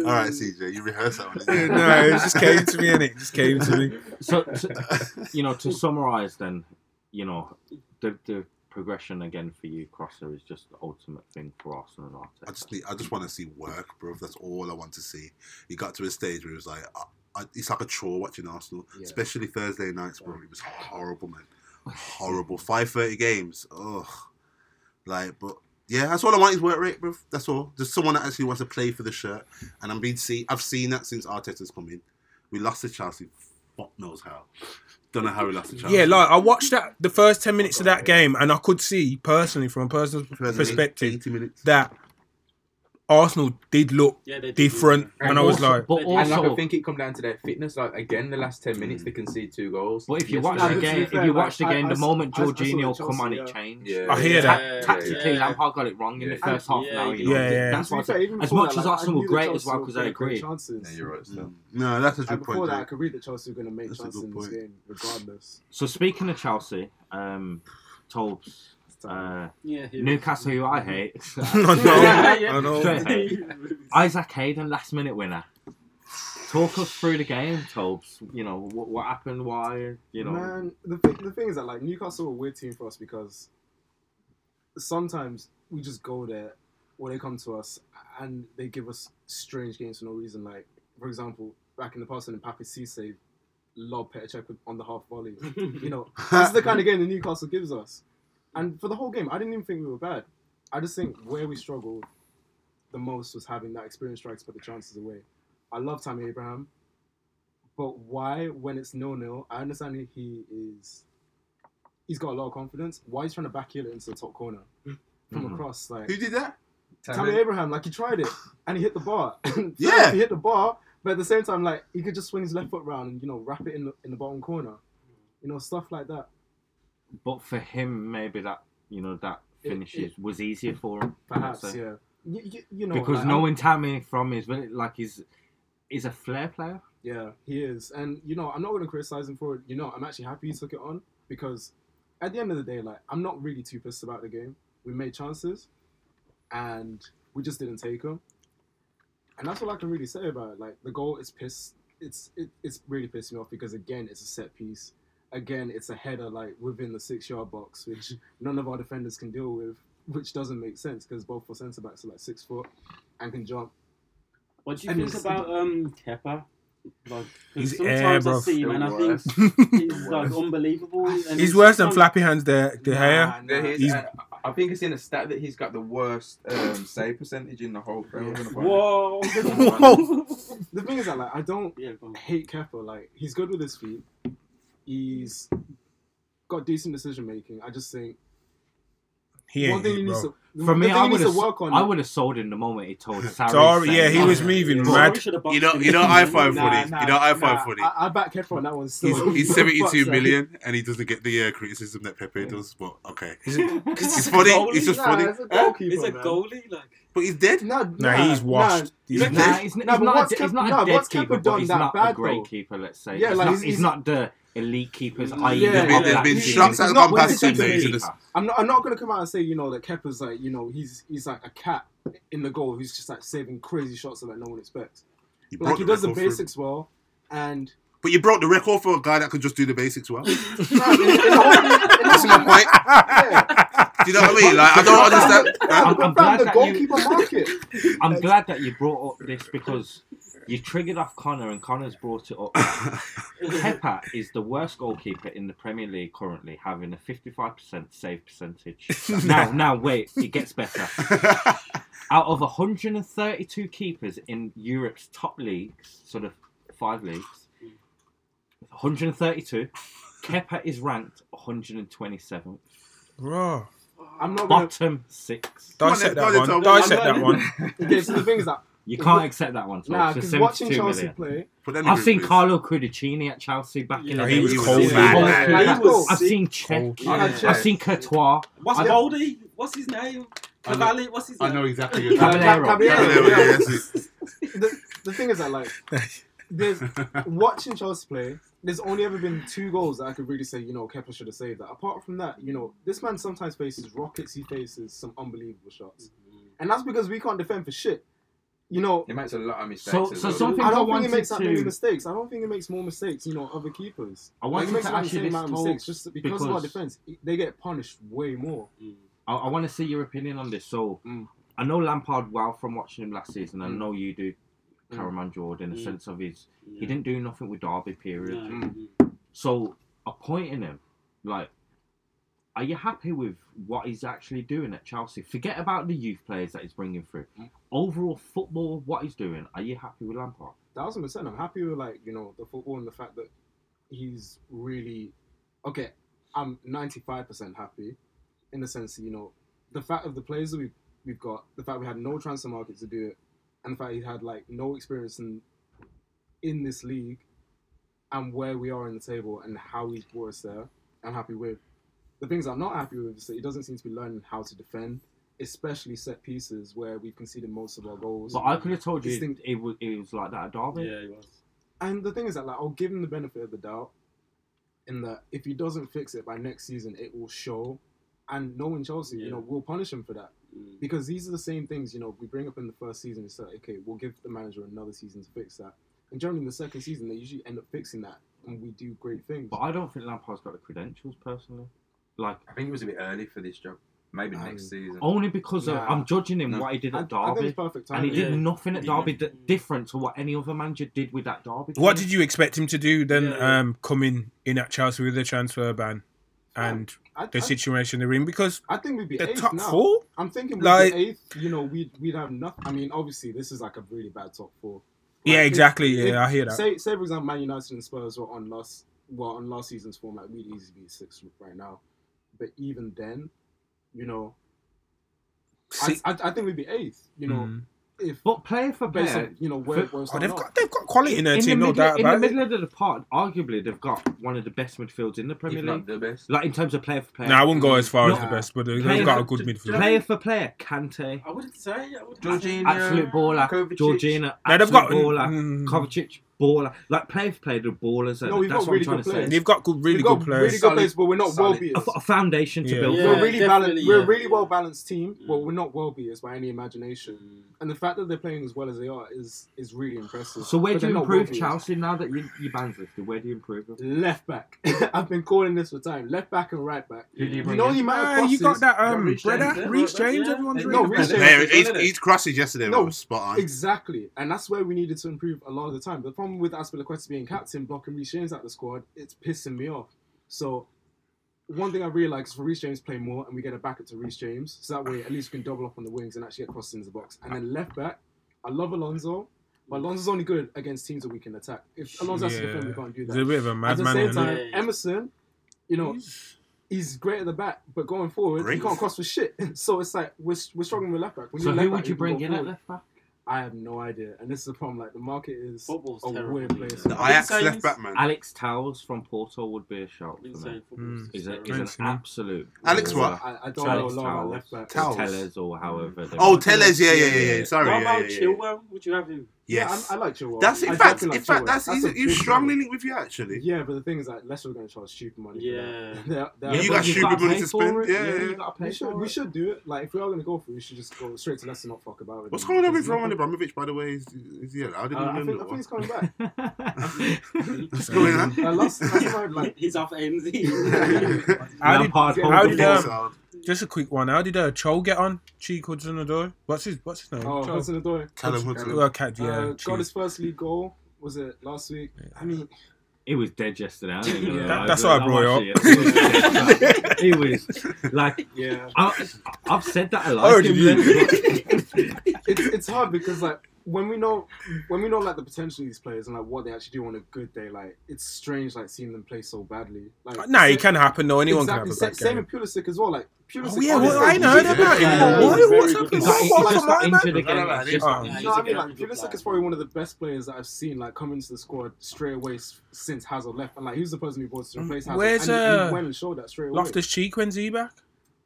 All right, <laughs> CJ, you rehearse that one. You? <laughs> no, it just came to me, and it just came to me. so, to, you know, to summarize, then, you know, the the progression again for you, Crosser, is just the ultimate thing for Arsenal and I just need, I just want to see work, bro. That's all I want to see. He got to a stage where it was like, I, I, it's like a chore watching Arsenal, Yeah. especially Thursday nights, bro. It was horrible, man. <laughs> Horrible. Five thirty games. Ugh. Like, but yeah, that's all I want is work rate, bro. That's all. Just someone that actually wants to play for the shirt. And I'm being see, I've seen that since Arteta's come in. We lost to Chelsea fuck knows how. Don't know how we lost the Chelsea. Yeah, like I watched that the first ten minutes of that game, and I could see personally, from a personal First perspective, 80 minutes. that Arsenal did look Yeah, did different, look and I was also- like, but And And like, also, I think it come down to their fitness. Like again, the last ten minutes they concede two goals. but if you watch Yesterday- the game, if you like, watch the game, the moment I- I saw Jorginho come on, Chelsea, it changed. Yeah. I hear that. Yeah, Tactically, yeah. Lampard got it wrong in the And- first half yeah, an hour. You know. Yeah, yeah. that's why. fair, As much that, as I Arsenal were great as well, because I gonna agree. Chances. You're right. No, that's a And good before point. that, I Jake. could read that Chelsea were going to make That's chances in this game, regardless. So speaking of Chelsea, um, Tobes, uh, Yeah, Newcastle, who I hate, I know, <laughs> Yeah, yeah. I know. <laughs> Isaac Hayden, last minute winner. Talk us through the game, Tobes. You know what, what happened, why, you know. Man, the thing, the thing is that like Newcastle are a weird team for us because sometimes we just go there or they come to us and they give us strange games for no reason. Like for example, back in the past when Papiss Cisse lobbed Petr Cech on the half volley. you know, <laughs> that's the kind of game that Newcastle gives us. And for the whole game, I didn't even think we were bad. I just think where we struggled the most was having that experience strikes put the chances away. I love Tammy Abraham, but why when it's no nil? I understand he is. He's got a lot of confidence. Why he's trying to back heel it into the top corner from Mhm. across? Like Who did that? Tammy Abraham, like he tried it and he hit the bar. <laughs> Yeah. he hit the bar, but at the same time, like he could just swing his left foot round and you know wrap it in the in the bottom corner. You know stuff like that. But for him, maybe that you know that It- finishes was easier for him. Perhaps, yeah. You, you, you know, because like, knowing Tammy from his like he's he's a flair player. Yeah, he is. And, you know, I'm not going to criticize him for it. You know, I'm actually happy he took it on because at the end of the day, like, I'm not really too pissed about the game. We made chances and we just didn't take them. And that's all I can really say about it. Like, the goal is pissed. It's it, it's really pissed me off because, again, it's a set piece. Again, it's a header, like, within the six yard box, which none of our defenders can deal with, which doesn't make sense because both our centre backs are like six foot and can jump. What do you And think about um Kepa? Like, 'cause He's sometimes air, I see him and I think he's like unbelievable. And He's worse than Flappy Hands there, De Gea. Nah, There nah. is- He's- uh, I think it's in a stat that he's got the worst um, save percentage in the whole Premier Whoa! Whoa. <laughs> The thing is that, like, I don't yeah, hate Kepa. Like he's good with his feet. He's got decent decision making. I just think He one ain't thing he it, needs bro. to For me, I would have to work on. I would have sold him the moment he told <laughs> Sarri. Sorry, yeah, he "Oh, was moving Yeah. mad. You know- you know, in. I find Nah, funny. nah, You know, I nah, find funny. I, I back Kepa on that one. Still, He's, he's <laughs> For 72 fuck's sake. and he doesn't get the uh, criticism that Pepe does. But okay, Is it- <laughs> it's funny. It's just Nah, funny. it's a goalkeeper. It's a goalie, like. But he's dead. Nah, Nah, he's washed. He's Nah, dead. he's, Nah, he's but not, what's a, he's not a dead keeper, but he's not a great keeper. Let's say. Yeah, he's, like, not, he's- he's he's- not the elite keepers. Yeah. i.e. There's the been- top there's lads been in shots the that He's have not gone winning past him. something. That he should league. have. I'm not. I'm not gonna come out and say you know that Kepa's like you know he's he's like a cat in the goal who's just like saving crazy shots that like, no one expects. You But, like broke he does the record for basics well, and But you broke the record for a guy that could just do the basics well. <laughs> Nah, in- in the whole- in the That's my point. Yeah. Do you know what I mean? Like I don't understand. I'm, I'm I'm glad the that you- market. <laughs> I'm glad that you brought up this because you triggered off Connor and Connor's brought it up. <laughs> Kepa is the worst goalkeeper in the Premier League currently, having a 55% save percentage. <laughs> now, now wait, it gets better. Out of 132 keepers in Europe's top leagues, sort of five leagues, 132, Kepa is ranked 127th, Bro, I'm not gonna. bottom six. dissect that go on then, one. Dissect that one. Okay, <laughs> so the thing is that You can't accept that one. So nah, because watching Chelsea million. play, Put that in I've the seen group, Carlo Cudicini at Chelsea back in the day. was He was cold, bad, man. man. He I've was I've seen Cech. Yeah. I've seen Courtois. What's I- Goldie? What's his name? I Cavalli? What's his name? I know exactly. Your Caballero. Caballero, Caballero, yeah. yeah, <laughs> the, the thing is that like there's <laughs> watching Chelsea play. There's only ever been two goals that I could really say, you know, Kepa should have saved that. Apart from that, you know, this man sometimes faces rockets. He faces some unbelievable shots, mm-hmm. and that's because we can't defend for shit. You know, He makes a lot of mistakes. So- as so well. something- I I don't think wanted he makes that many mistakes. I don't think he makes more mistakes, you know, other keepers. I Like, wanted he makes to around the ask you same this, amount of mistakes just because, of our defense. They get punished way more. I, I want to see your opinion on this. So, Mm. I know Lampard well from watching him last season. I Mm. know you do, Mm. Caraman Jordan, in the Mm. sense of his. Yeah. He didn't do nothing with Derby, period. No. Mm. So, appointing him, like, are you happy with what he's actually doing at Chelsea? Forget about the youth players that he's bringing through. Mm. Overall football, what he's doing, are you happy with Lampard? Thousand percent. I'm happy with like you know the football and the fact that he's really okay. I'm 95% happy in the sense that, you know, the fact of the players that we've, we've got, the fact we had no transfer market to do it, and the fact he had like no experience in in this league and where we are in the table and how he's brought us there, I'm happy with. The things I'm not happy with is that he doesn't seem to be learning how to defend, especially set pieces where we've conceded most of our goals. But I could have told you This thing- it, was, it was like that at Derby. Yeah, he was. And the thing is that like I'll give him the benefit of the doubt in that if he doesn't fix it by next season, it will show. And knowing Chelsea, you Yeah. know, we'll punish him for that Mm. because these are the same things. You know, we bring up in the first season It's like, okay, we'll give the manager another season to fix that. And generally in the second season, they usually end up fixing that, and we do great things. But I don't think Lampard's got the credentials personally. Like I think it was a bit early for this job. Maybe Um, next season. only because of, I'm judging him No. what he did I, at I think Derby, it's perfect and he did Yeah. nothing at He Derby didn't. that different to what any other manager did with that Derby. team. What did you expect him to do then? Yeah, yeah. Um, coming in at Chelsea with the transfer ban and I, the I, situation they're in because I think we'd be the eighth top now. four. I'm thinking we'd Like- be eighth. You know, we'd we'd have nothing. I mean, obviously, this is like a really bad top four. Yeah, Like, if- exactly. Yeah, if- I hear that. Say, say for example, Man United and Spurs were on last, well, on last season's form, like we'd easily be sixth right now. But even then, you know, I, See- I, I think we'd be eighth. You know, Mm. if But player for based player, you know where, For- where Oh, they've off. got they've got quality in their in, the team, no middle, doubt in the it. middle of the park, arguably they've got one of the best midfields in the Premier if League. not the best. Like in terms of player for player. No, I wouldn't go as far as the best, but they- Player they've got a good midfield. Player for player, Kante, I wouldn't say. I wouldn't Jorginho, absolute baller. Kovacic. Jorginho, No, they've got- baller. mm. Kovacic, baller. Like player for player, the ballers. No, we've that's got what really I'm trying good to say. players. They've got good, really We've got good players. really good Solid- players, but we're not solid. well beaters. A, a foundation to Yeah. build. Yeah. we're really definitely, balanced. We're yeah. a really well balanced team, but we're not well beaters by any imagination. And the fact that they're playing as well as they are is is really impressive. So where But do they're you not improve well-beaters. Chelsea now that you you bands lifted? Where do you improve them? Left back. <laughs> I've been calling this for time. Left back and right back. Who do you You bring know in? the amount of Ah, you got that um, Reece brother, yeah, Reece James. yeah. Everyone's No, really Reece good. James- Yeah, Yeah, his, his crosses yesterday No, were spot on. Exactly, and that's where we needed to improve a lot of the time. The problem with Azpilicueta being captain, blocking Reece James out the squad, it's pissing me off. So, one thing I realised is for Reece James play more, and we get it back to Reece James, so that way at least we can double up on the wings and actually get crosses into the box. And then left back, I love Alonso, but Alonso's only good against teams that we can attack. If Alonso has to defend, we can't do that. He's a bit of a madman. At the madman. same time, Yeah, yeah. Emerson, you know, he's great at the back, but going forward, Great. he can't cross for shit. <laughs> So it's like we're, we're struggling with left back. We So need left who back would you bring go in at left back? I have no idea, and this is the problem. Like the market is Football's a terrible. weird place. The I've Ajax saying left this- back man. Alex Towers from Porto would be a shout I've for me. saying football's Mm. He's, a, terrible. an Thanks, man. absolute. Alex baller. what? I, I don't Alex know a lot about Towers. left back. Towers. Tellers or however. they Oh, want. Telles, yeah, yeah, yeah, yeah. Sorry, What yeah, about yeah, yeah. Chilwell? Would you have him? Yes. Yeah, I, I like Chilwell. That's I in fact, definitely in like fact, Chilwell. that's, a he's, he's strongly linked with you actually. Yeah, but the thing is that Leicester are going to charge stupid money. Yeah. <laughs> They're, they're, Yeah, You got you've stupid money to spend. it. Yeah, yeah, yeah. we should we should do it. Like if we are going to go for it, we should just go straight to Leicester, not fuck about it. What's going on with Because Roman nothing- Abramovich, by the way? Is, is he allowed in Uh, I, England? think, I or- think he's coming back. <laughs> <laughs> What's going on? Last, last time I like He's off AMZ. How did, Lampard, Yeah, how hold did the fort. just a quick one? How did uh, Cho get on? Cheek Hudson Odoi. What's his What's his name? oh, Cho. Hudson Odoi. Callum Hudson. Well, cat, yeah. uh, got his first league goal. Was it last week? I mean, It was dead yesterday. I ain't gonna Yeah. lie. That- that's why I brought watched it it. <laughs> He was like, yeah. I, I've said that a lot. Did you? <laughs> it's it's hard because like when we know when we know like the potential of these players and like what they actually do on a good day, like it's strange like seeing them play so badly. Like Nah, it can happen though. Anyone exactly, can have a bad Same game. with Pulisic as well. Like Pulisic. Oh yeah, well, I know he's about him. good. What? Very What's happening? He Like, got, he What- what's got my injured man? again. No, no, It's no, just- Oh. Yeah, No, he's I a mean very like Pulisic is probably one of the best players that I've seen like come into the squad straight away since Hazard left, and like he was the person who brought to replace Hazard. Where's, and he- uh, he went and showed that straight away. Loftus Cheek when's he back?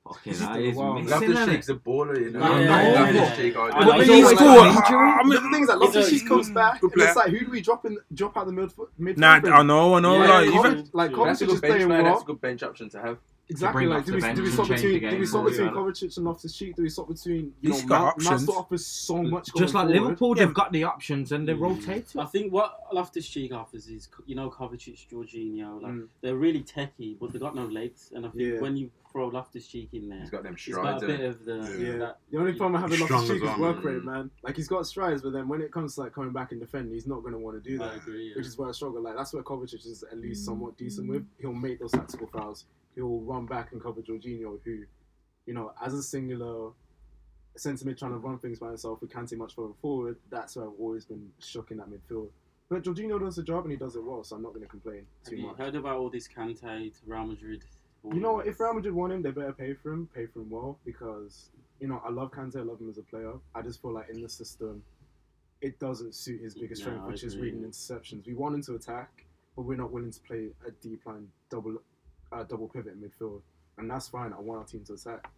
Fucking He's hell, he's missing, Loftus? Cheek's a baller, you know. I Loftus yeah. Cheek, I- But he's he's always always got got injury. I But mean, the thing is that Loftus Cheek comes back, Good and it's player. like who do we drop in drop out the midfield? midfield Nah. I know, I know. Like even like Yeah. That's a Kovacic good is bench playing player. well. That's a good bench option to have. Exactly. bring Like, off do we, bench do we swap between do we swap between you, Kovacic and Loftus Cheek? Do we swap between you He's know got Mount, Mount options. offers so much. Just like forward. Liverpool, they've got the options and they Mm. rotate I think what Loftus Cheek offers is, you know, Kovacic, Jorginho, like Mm. they're really techy, but they've got no legs. And I think Yeah. when you throw Loftus Cheek in there, He's got them strides. he's got strides. a bit of the Yeah. that. The only problem I have with He's Loftus strong Cheek is well, work man. rate, man. Like he's got strides, but then when it comes to like coming back and defending, he's not going to want to do that. I that. agree. Yeah. Which is where I struggle. Like that's where Kovacic is at least somewhat decent with. He'll make those tactical fouls. He'll run back and cover Jorginho, who, you know, as a singular centre mid trying to run things by himself, we can't see much further forward. That's where I've always been shook in that midfield. But Jorginho does the job and he does it well, so I'm not going to complain Have too you much. heard about all this Kante to Real Madrid? You know, of what, this? if Real Madrid want him, they better pay for him, pay for him well, because you know I love Kante, I love him as a player. I just feel like in the system, it doesn't suit his biggest No, strength, which is reading interceptions. We want him to attack, but we're not willing to play a deep line double, uh, double pivot in midfield, and that's fine. I want our team to attack,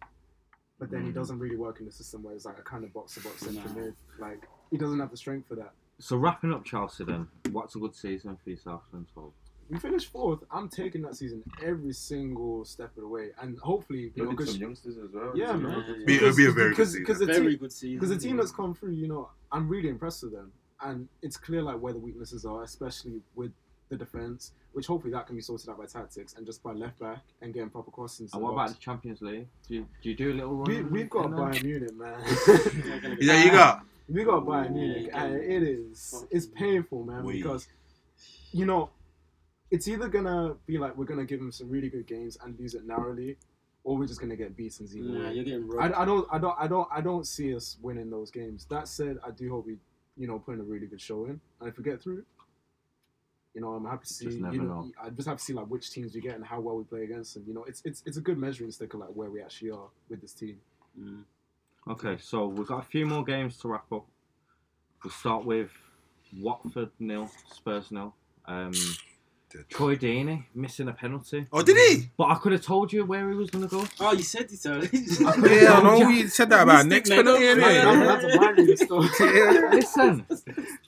but then he Mm. doesn't really work in the system where it's like a kind of box to box central No. mid. Like he doesn't have the strength for that. So wrapping up Chelsea then, what's a good season for yourself and so? We finished fourth. I'm taking that season every single step of the way, and hopefully, you know, Look at 'cause- some youngsters as well. Yeah, Yeah, man. yeah. Be- it'll be a very good because, season. Very team, good season. because the team that's come through, you know, I'm really impressed with them, and it's clear like where the weaknesses are, especially with the defense, which hopefully that can be sorted out by tactics and just by left back and getting proper crossings. And the what about the Champions League? Do you, do you do a little run? we, we've got in there? Bayern Munich, man. <laughs> They're <laughs> Yeah, you got. we got Bayern Yeah, Munich, yeah. and it is it's painful, man, We- because you know it's either gonna be like we're gonna give them some really good games and lose it narrowly, or we're just gonna get beaten either Nah, way. you're getting robbed. I, I don't I don't I don't I don't see us winning those games. That said, I do hope we you know put in a really good show in, and if we get through, you know I'm happy to see. Just you know. I just have to see like which teams we get and how well we play against them. You know, it's it's it's a good measuring stick of like where we actually are with this team. Mm. Okay, so we've got a few more games to wrap up. We'll start with Watford nil, Spurs nil. Um, Troy Deeney missing a penalty, Oh, did he? but I could have told you where he was going to go. Oh, you said it already. <laughs> Yeah, I know you said that about next Mystic, man. penalty. Man, innit? that's a blind. <laughs> Listen,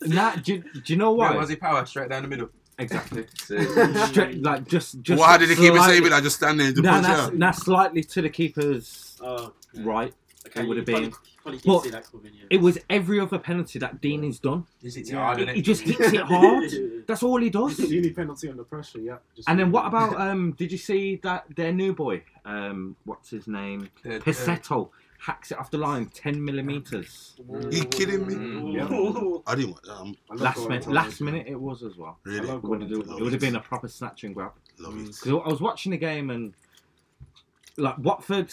nah, do, do you know Why why? was he power straight down the middle? Exactly. <laughs> Straight, like just, just. Well, how did he keep it slightly- safe? Like just standing and Nah, punch nah, out. nah, slightly to the keeper's Oh, okay. right. Okay, it would you have been. Probably, probably But can see that coming, yeah. It was every other penalty that Dean has done. Is it Yeah. hard, He, he just hits it hard. <laughs> That's all he does. You need penalty under pressure, yeah. Just- And then what about <laughs> um? Did you see that their new boy? Um, what's his name? Uh, uh, hacks it off the line ten millimeters. You kidding me? Mm. <laughs> I didn't want. Um, I love Last going minute, to last London. minute it was as well. I really, love It going would have, to it would have been a proper snatch and grab. love it. Because I was watching the game and like Watford,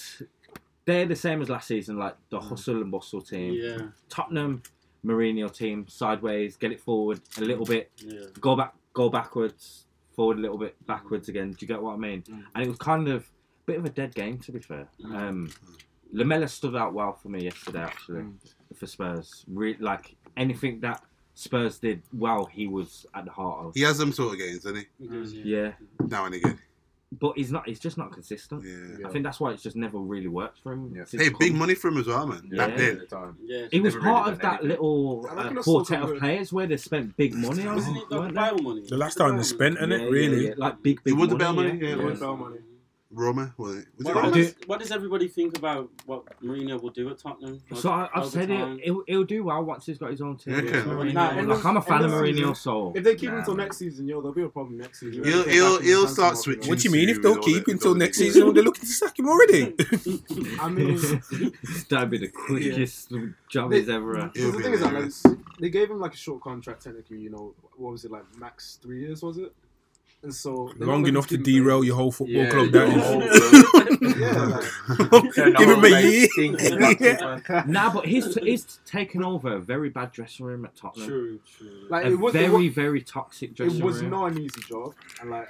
they're the same as last season, like the hustle and bustle team. Yeah, Tottenham, Mourinho team, sideways, get it forward a little bit, yeah. go back, go backwards, forward a little bit, backwards again. Do you get what I mean? Mm. And it was kind of a bit of a dead game, to be fair. Mm. Um, Lamela stood out well for me yesterday, actually, Mm. for Spurs. Re- like anything that Spurs did well, he was at the heart of. He has them sort of games, doesn't He does, yeah. Yeah. Now and again. But he's not. He's just not consistent. Yeah. I think that's why it's just never really worked for him. Yeah. Hey, big money for him as well, man. Yeah. Back then. At the time. Yeah. He was part really of that anything. little uh, quartet of players where they spent big money on. Wasn't it the weren't they? Bale money? The last time they spent, Yeah, innit? yeah, really? like big, big He won the money. Bell money? yeah. Yeah, Yeah, it was. Bell money. Roma, was it? Was What, Roma? what, do- does, what does everybody think about what Mourinho will do at Tottenham? So I, I've said time? it, he'll, he'll do well once he's got his own team. Okay. You I mean? Nah, like, I'm a fan of end Mourinho, so If they keep him Nah, until man. next season, yo, there'll be a problem next season. He'll- he'll- back in he'll the start switching. What do you mean if they'll keep that- him till next season? They're looking to sack him already. <laughs> I mean, <laughs> that'd be the quickest job he's ever had. The thing is like, they gave him like a short contract technically. You know, what was it like? Max three years was it? And so Long enough to gonna derail your whole football Yeah, club. your That whole <laughs> is. Yeah, <laughs> <laughs> Give him a year. for- Nah, but he's he's taken over a very bad dressing room at Tottenham. True, true. Like A it was, very, it was, very toxic dressing room. it was room. not an easy job, and like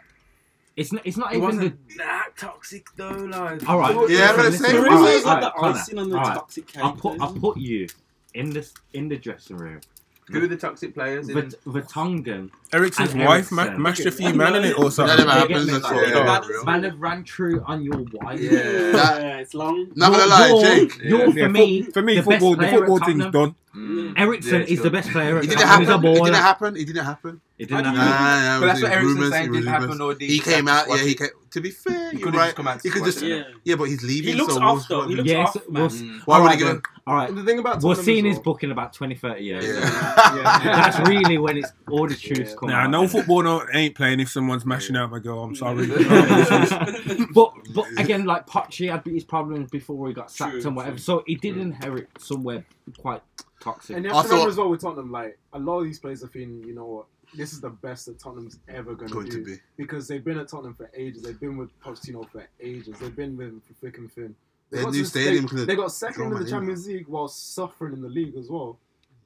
It's not. It's not It even wasn't that toxic though, like. All right. Yeah, but listen, it's- listen, Mourinho's all right, like right, the icing on the all right. toxic cake. I'll put I'll put you in this in the dressing room. Who are the toxic players? In, Vert- Vertonghen, Eriksen's And wife ma- Eriksen. mashed a few man in it or That something. never Yeah, happens. get me. That's Yeah. Yeah. man have ran true on your wife. Yeah. Yeah, it's long. Not gonna lie, Jake. You're Yeah. for me. for me, the best football, the football thing's Tottenham. done. Mm. Eriksen Yeah, is the best player. At It didn't Tottenham. He's a happen. It didn't happen. It didn't happen. It didn't happen. Nah, nah, But that's what was Eriksen's rumours, saying it didn't happen, or He he came out. Yeah, he it? came. To be fair, He could right. just come out. He could just. Yeah. Yeah, but he's leaving. He looks so off though. He looks Yes, off, we'll- man. Mm. Why would Alright he then. give? All right. The thing about we're Tottenham see in as his book in about 20, 30 years. Yeah. <laughs> Yeah. That's really when it's all the truth Yeah. come Nah, out. no football no, ain't playing if someone's mashing out my girl. I'm sorry. <laughs> <laughs> but but again, like Pochi had his problems before he got sacked and whatever, so he did inherit somewhere quite toxic. And you have to remember thought- as well with Tottenham, like a lot of these players are feeling, you know what, this is the best that Tottenham's ever going, Going to be. because they've been at Tottenham for ages. They've been with Pochettino for ages. They've been with him for freaking thin. They Their got new stadium They, they got second in the Champions League while suffering in the league as well.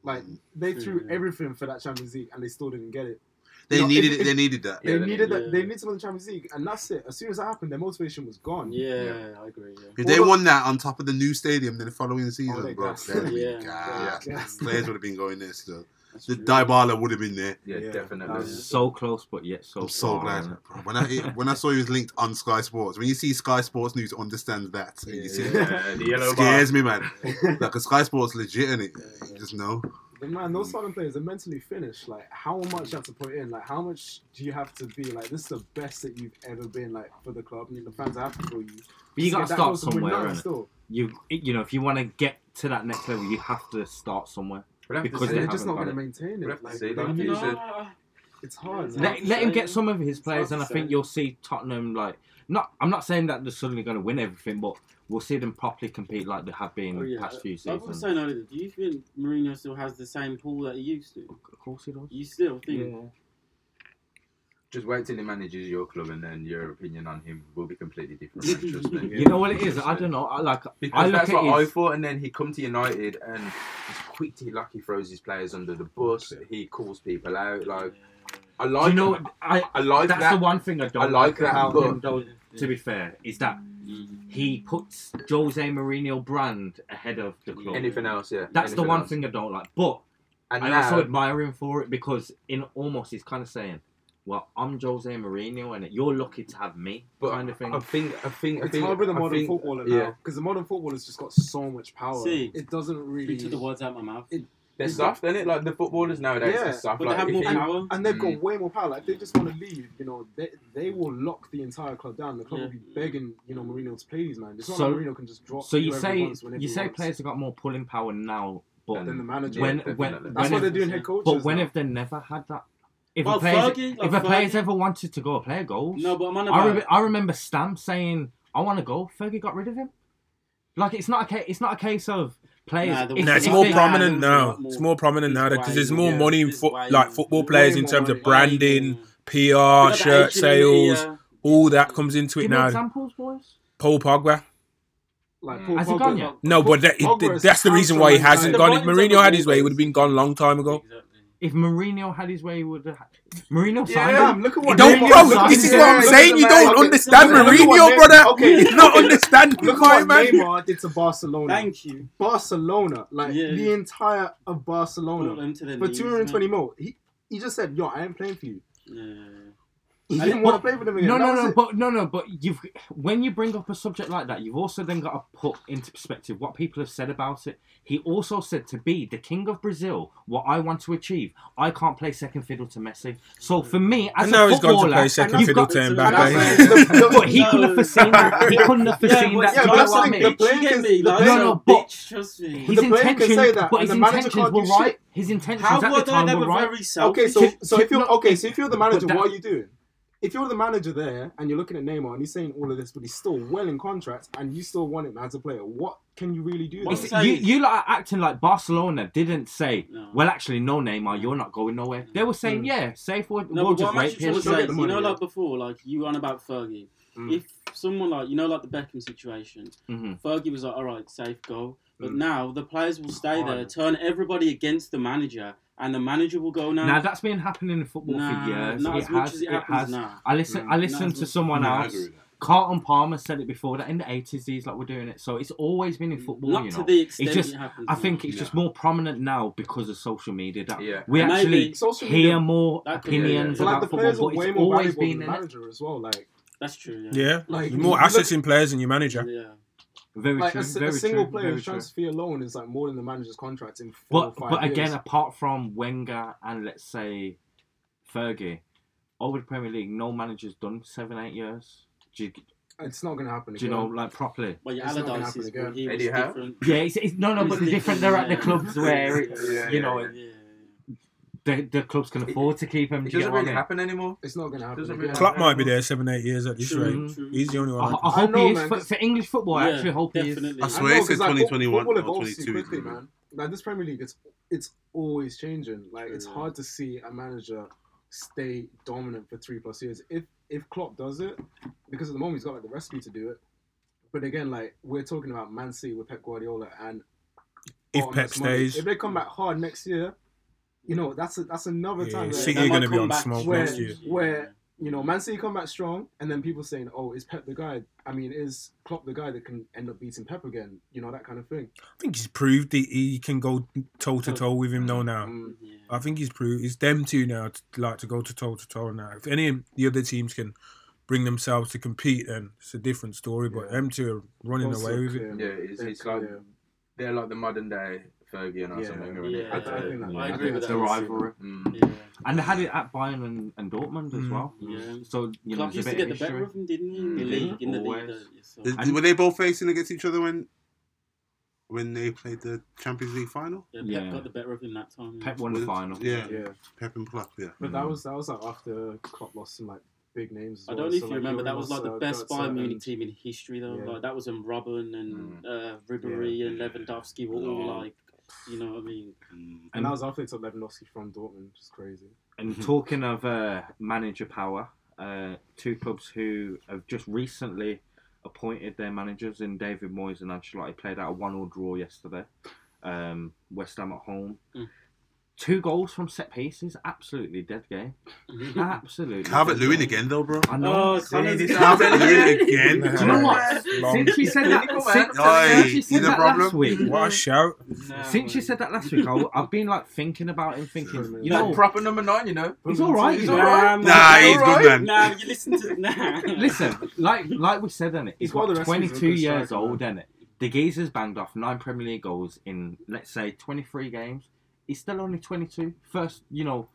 Like they threw Yeah. everything for that Champions League and they still didn't get it. They know, needed it, They needed that. They yeah, needed yeah. that. They needed some of the Champions League, and that's it. As soon as that happened, their motivation was gone. Yeah, yeah. I agree. If they won that on top of the new stadium, then the following season, oh, yeah, <laughs> players would have been going there still. That's the true. Dybala would have been there. Yeah, yeah definitely. So close, but yet so. I'm so glad. Bro, when I when I saw he was linked on Sky Sports, when you see Sky Sports news, understand that. Yeah, see, yeah, the yellow scares bar. me, man. like a Sky Sports legit in it. You just know the man, those Southern players are mentally finished. Like, how much you have to put in? Like, how much do you have to be? Like, this is the best that you've ever been. Like for the club, the fans have to for you. But you got to start somewhere. You, you know, if you want to get to that next level, you have to start somewhere. Because they're just not going to maintain it. Like, like, no. It's hard. Let, let him get some of his players, and I think you'll see Tottenham like not, I'm not saying that they're suddenly going to win everything, but we'll see them properly compete like they have been oh, yeah. the past few seasons. I was saying, noted, do you think Mourinho still has the same pool that he used to? Of course he does. You still think? Yeah. Just wait till he manages your club, and then your opinion on him will be completely different. trust me. <laughs> You know what it is? I don't know. I like because I that's what his... I thought, and then he come to United, and he's quick to throws his players under the bus. He calls people out, like. Yeah I like. You know. I, I like that's that. the one thing I don't I like, that, him. Though, to be fair, is that he puts Jose Mourinho brand ahead of the club. Anything else, yeah. That's the one else. thing I don't like. But and I now, also admire him for it because in almost he's kind of saying, "Well, I'm Jose Mourinho, and you're lucky to have me." But kind of thing. I think I think it's I think, hard with the modern think, footballer now because the modern footballer's just got so much power. See, it doesn't really. You took the words out of my mouth. It they're soft, aren't it? Like the footballers nowadays yeah, are soft. But like, they have more power, and they've mm. got way more power. Like they just want to leave. You know, they, they will lock the entire club down. The club yeah. will be begging, you know, Mourinho to play these man. It's so, not like Mourinho can just drop. So you say you say wants. players have got more pulling power now, but and then the manager. When, yeah, when, that's when what if, they're doing head coaches. But when now. if they never had that if well, a player's, Fergie, like if a player's ever wanted to go play goal no, but I'm on I, re- I remember Stam saying, "I want to go." Fergie got rid of him. Like it's not a it's not a case of players. Nah, no, it's more prominent now. More, it's more prominent now because there's more yeah, money for like football players in terms of branding. PR, shirt sales, all that comes into it now. Examples, boys. Paul Pogba. Like mm. Paul Has Pogba. Gone yet? No, but that, it, that's the reason why he hasn't gone. If Mourinho had his way, he would have been gone a long time ago. Exactly. If Mourinho had his way, he would have. Mourinho signed yeah, him. Look at what don't, Mourinho. This is what I'm yeah, saying. You don't understand okay. Mourinho, brother. Okay, you don't understand. Look what man. Neymar did to Barcelona. Thank you. Barcelona, like yeah. the entire of Barcelona, for two hundred and twenty more. He, he just said, "Yo, I ain't playing for you." Yeah. I didn't want to play for them again. No, no, no, it. but no, no, but you've when you bring up a subject like that, you've also then got to put into perspective what people have said about it. He also said to be the king of Brazil, what I want to achieve, I can't play second fiddle to Messi. So for me, as and a now he's gone to play second fiddle got, to Mbappe. but he could have foreseen that. He couldn't have foreseen yeah, that. Yeah, but that's like, the player can, me, like, no, no, but. His the can say that, but his intentions were right. His intentions at the time were right. Okay, so so if you're okay, so if you're the manager, what are you doing? if you're the manager there and you're looking at Neymar and he's saying all of this, but he's still well in contract and you still want him as a player, what can you really do? You you are acting like Barcelona didn't say, no. well, actually, no, Neymar, you're not going nowhere. They were saying, mm. yeah, safe, word. no, we'll just wait. Here's you know, like before, like you on about Fergie. Mm. If someone like, you know, like the Beckham situation, mm-hmm. Fergie was like, all right, safe goal. But mm. now the players will stay there, turn everybody against the manager, and the manager will go now. Now that's been happening in football nah, for years. Not it as has, much as it, it happens now. I listen. I listened to someone else. Carlton Palmer said it before that in the eighties he's like were doing it, so it's always been in football. Not you know? to the extent it's just, it happens. I think now. it's just more prominent now because of social media. That yeah. we actually hear more opinions yeah, yeah. about like football, but it's always been in manager as well. Like that's true. Yeah, yeah. like more assets in players than your manager. Yeah. Very like true. A, very a single true, player transfer fee alone is like more than the manager's contract in four but, But years. again, apart from Wenger and let's say Fergie, over the Premier League, no manager's done seven, eight years. You, it's not going to happen. Do you know, like properly? Well, yeah, Allardyce is he was different. Yeah, it's, it's, no, no, but different. They're at the clubs where it's yeah, yeah, you know. Yeah the, the clubs can afford to keep him. It doesn't really happen anymore. It's not going to happen. Really Klopp might be there seven, eight years at this true, rate. True. He's the only one. I, I, I hope know, he is. For, for, English football, yeah, I actually hope definitely. he is. I swear it's 2021 like, or 22. Man. Like this Premier League, it's it's always changing. Like true, it's hard to see a manager stay dominant for three plus years. If if Klopp does it, because at the moment he's got like the recipe to do it. But again, like we're talking about Man City with Pep Guardiola and if Pep stays, if they come back hard next year, you know that's a, that's another Yeah, time. where- City They are going to be on smoke where- next year. where you know Man City come back strong, and then people saying, "Oh, is Pep the guy?" I mean, is Klopp the guy that can end up beating Pep again? You know that kind of thing. I think he's proved he, he can go toe to toe with him though now. Mm. Yeah. I think he's proved it's them two now to like to go to toe to toe now. If any of the other teams can bring themselves to compete, then it's a different story. But Yeah. them two are running Also away with it. Yeah, it's, it's like clear. they're like the modern day Fergie and Yeah. Arsene Wenger. Yeah. I, I think that, I I agree think with that's the that. rivalry. Mm. Yeah. And they had it at Bayern and, and Dortmund as Mm. well. Yeah. So you know, Klopp there's used to get the better of him, didn't he? In the Mm. league, in the league. So- Is- were they both facing against each other when when they played the Champions League final? Yeah, Pep Yeah. got the better of him that time. Pep won the final. Yeah, Yeah, Pep and Klopp. Yeah. but Mm. that was that was like after Klopp lost some like big names. As I don't know if So, you like, remember, that was like the uh, best Bayern Munich team in history, though. Yeah. Like that was when Robben and Mm. uh, Ribery and Lewandowski were all like, you know what I mean? And that was after they took Lewandowski from Dortmund, which is crazy. And talking of uh, manager power, uh, two clubs who have just recently appointed their managers in David Moyes and Ancelotti played out a one-all draw yesterday. Um, West Ham at home. Mm. Two goals from set pieces, absolutely dead game. <laughs> Absolutely. Calvert dead Lewin again though, bro. I know. Oh, Connor's this Calvert Lewin again. Do you know what? Since you said that, since, man. since you said that last week, What a shout! No, since you said that last week, I, I've been like thinking about him, thinking, you Like know, proper number nine, you know. he's all right. He's you all right. man. Nah, He's he's alright. good, man. Nah, you listen to nah. <laughs> Listen, like like we said, in it, he's He's one of what, the rest of us 22 years old, in it. The geezer's banged off nine Premier League goals in let's say 23 games. He's still only 22. First, you know,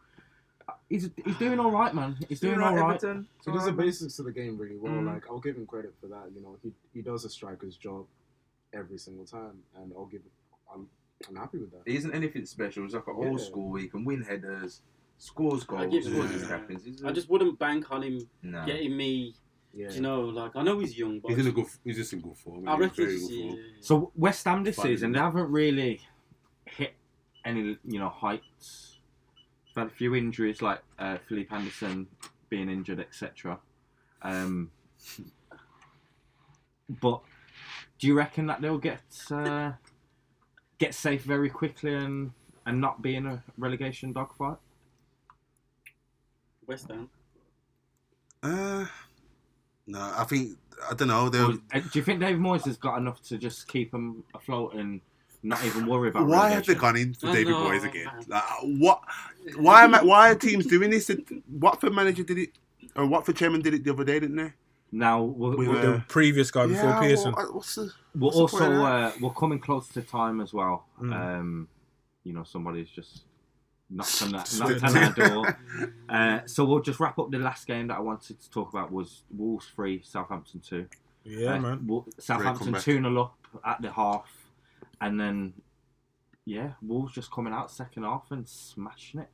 he's he's doing all right, man. He's doing all right. Everton. He does the basics of the game really well. Mm. Like I'll give him credit for that. You know, he he does a striker's job every single time, and I'll give. I'm I'm happy with that. He isn't anything special. He's like an Yeah. old school. He can win headers, scores I goals, give scores him- his captains. He's a- I just wouldn't bank on him nah. getting me. Yeah. You know, like I know he's young, but He's in a good. He's just in good form. I He's reckon. very good form. yeah. So West Ham this Fine. season, they haven't really hit any you know heights. They've had a few injuries, like uh, Felipe Anderson being injured, etc. Um, but do you reckon that they'll get uh, get safe very quickly and and not be in a relegation dogfight? West Ham. Uh, no, I think I don't know. Or, They'll, uh, do you think Dave Moyes has got enough to just keep them afloat and not even worry about? why have they gone in for I David know, Moyes again? Like, what? Why am I, Why are teams doing this? Watford manager did it, or Watford chairman did it the other day, didn't they? Now we're, We we're, were- The previous guy before Yeah, Pearson. well, what's the, we're the also of uh, we're coming close to time as well. Mm. Um, you know, somebody's just knocked on, that, Slipped knocked on our door. <laughs> Uh, so we'll just wrap up the last game that I wanted to talk about was Wolves three, Southampton two. Yeah, Uh, man. Southampton comeback. two 0 up at the half, and then yeah, Wolves just coming out second half and smashing it.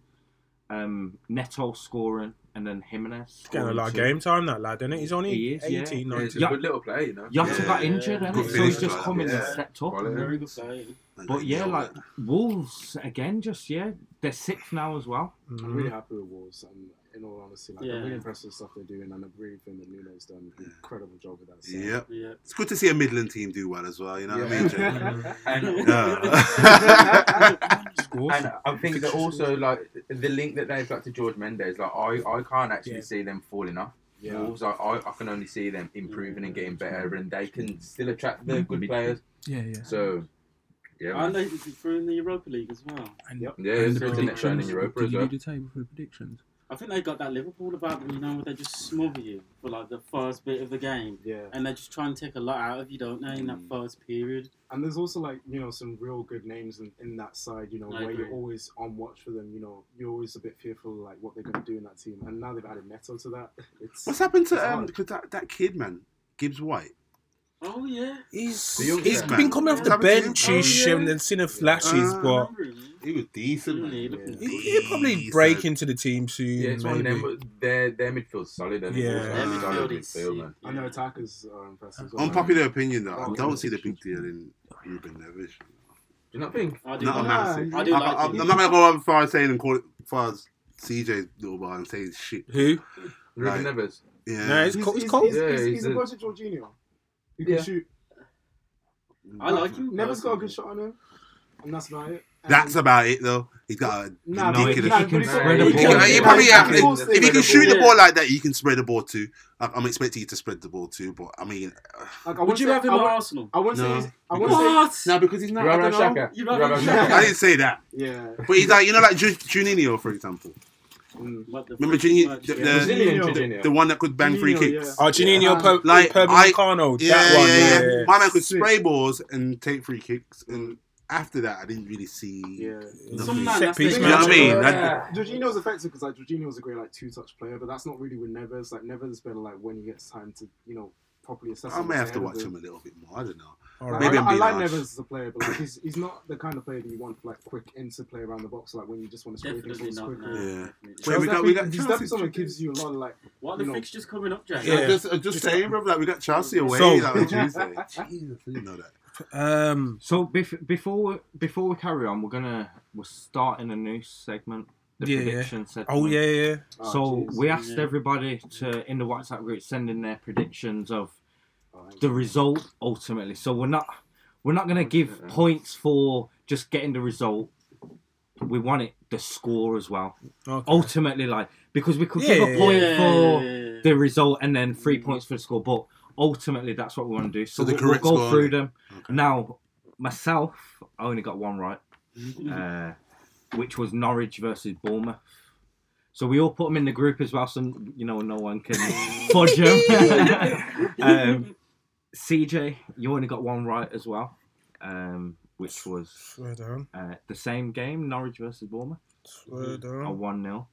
Um, Neto scoring, and then Jimenez. Getting a lot of game time, that lad, isn't it? He's only He is, yeah. 18, Yeah, he's 19. a good little player, you know. Jota Yeah. got injured, Yeah. and Good so he's just like, come in and yeah. stepped up. Very good. But yeah, like Wolves again, just yeah, they're sixth now as well. I'm Mhm. really happy with Wolves. And in all honesty, like Yeah. I'm really impressed with the stuff they're doing, and I really think that Nuno's done an incredible job with that. side. yeah, Yeah. it's good to see a Midland team do well as well. You know what I mean? And, Yeah. <laughs> And <laughs> I think that also like the link that they've got to George Mendes, like I, I can't actually Yeah. see them falling off. Yeah. Wolves, I, I, I can only see them improving and getting better, and they can still attract the good players. Yeah, yeah. So, yeah, And man. they through in the Europa League as well. And, Yep. yeah, and it's the good to in predictions. Europa Did as you well. do the table for the predictions? I think they got that Liverpool about them, you know, where they just smother you for like the first bit of the game. Yeah. And they just try and take a lot out of you, don't they, in that Mm. first period? And there's also like you know some real good names in, in that side. You know I where agree. you're always on watch for them. You know you're always a bit fearful like what they're going to do in that team. And now they've added Neto to that. <laughs> It's What's happened to um? Because that, that kid man, Gibbs White. Oh, yeah. He's, The young he's man. been coming off the What's bench him? ish Oh, yeah. and then seen a flashes, Uh, but He was decent. man. Yeah. he, he'll probably break into the team soon. Yeah, it's one of them. Their their midfield's solid. And Yeah. Wolves Their solid midfield is midfield, sick, man. And their attackers are impressive. as well. Unpopular opinion though, I Oh, don't yeah. see the big deal in Ruben Neves. Do you not think? I do Not a like massive. I do I, like I, him. I'm not gonna go as far as saying and call it as far as CJ's little bar and say shit. Who? Ruben Like- Neves. Yeah. Nah, it's He's, cold. he's, It's cold. he's, Yeah, he's, he's he's a a- budget Jorginho. You can Yeah. shoot. I like him. Never's got a good shot on him. and that's about it. That's And- about it though. He's got a Nah, No, ridiculous. he nah, can but he's spread the he You ball. can- can- probably have, if you can shoot the Yeah. ball like that, you can spread the ball too. I- I'm expecting you to spread the ball too, but I mean, uh, Like, I Would wouldn't you say- have him I at wouldn't- Arsenal? I wouldn't No. say. he's- I wouldn't say. What? no, because he's not. You're I don't know. Xhaka. You'd You're rather Xhaka. I didn't say that, Yeah. but he's like you know, like Ju- Juninho, for example. Mm. What the Remember fuck? Juninho, the, yeah. the, Brazilian Juninho. Jorginho. the one that could bang free kicks. yeah. Oh, Janino Um, per, like, per I- Meccano, Yeah, that one. yeah, Yeah, yeah. yeah. My man could spray balls and take free kicks, and after that, I didn't really see. Yeah. Some nothing. man, Set that's piece You know what I mean? Yeah. Jorginho's effective because like Jorginho's a great like two touch player, but that's not really with Neves. Like Neves is better like when he gets time to you know properly assess. I may have to watch him. him a little bit more. I don't know. All Like, right. Maybe I, I'm I being like harsh. Neves as a player, but like he's he's not the kind of player that you want like quick instant play around the box. Like when you just want to spray Definitely things quickly. No, Yeah. definitely Wait, we got- we definitely- got he's Chelsea definitely someone who to- gives you a lot of like What are the know- fixtures coming up, Jack? Yeah. Just, uh, just saying, bro. Like we got Chelsea away So- like, on Tuesday. <laughs> Jesus, I didn't know that. Um, So bef- before we, before we carry on, we're gonna we're starting a new segment, the Yeah, yeah. prediction segment. oh yeah, yeah. oh, So jeez. we asked Yeah. everybody to in the WhatsApp group send in their predictions of the result ultimately. So we're not we're not gonna give points for just getting the result. We want it the score as well. Okay. Ultimately, like because we could Yeah, give a point Yeah. for the result and then three points for the score, but ultimately that's what we want to do. So, So the we'll, we'll go score, through them. Okay. Now, myself, I only got one right, uh, which was Norwich versus Bournemouth. So we all put them in the group as well, so you know no one can <laughs> fudge them. <laughs> <laughs> um, CJ, you only got one right as well, um, which was Swear down. uh, the same game, Norwich versus Bournemouth, Swear a one 0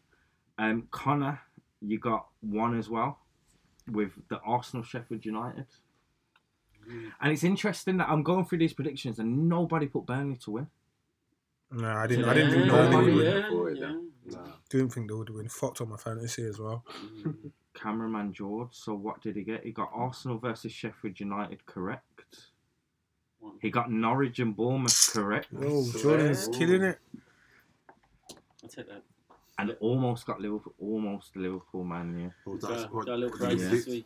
Um, Connor, you got one as well, with the Arsenal Sheffield United. And it's interesting that I'm going through these predictions and nobody put Burnley to win. No, I didn't. I didn't think Yeah, Burnley would yeah, win. yeah, for yeah. Didn't think they would win. Fucked up my fantasy as well. Cameraman George. So what did he get? He got Arsenal versus Sheffield United correct. He got Norwich and Bournemouth correct, Oh, Jordan's killing it. I'll take that. and almost got Liverpool. Almost Liverpool man. Yeah. Oh, what was Got, that? What- got a little what did this week.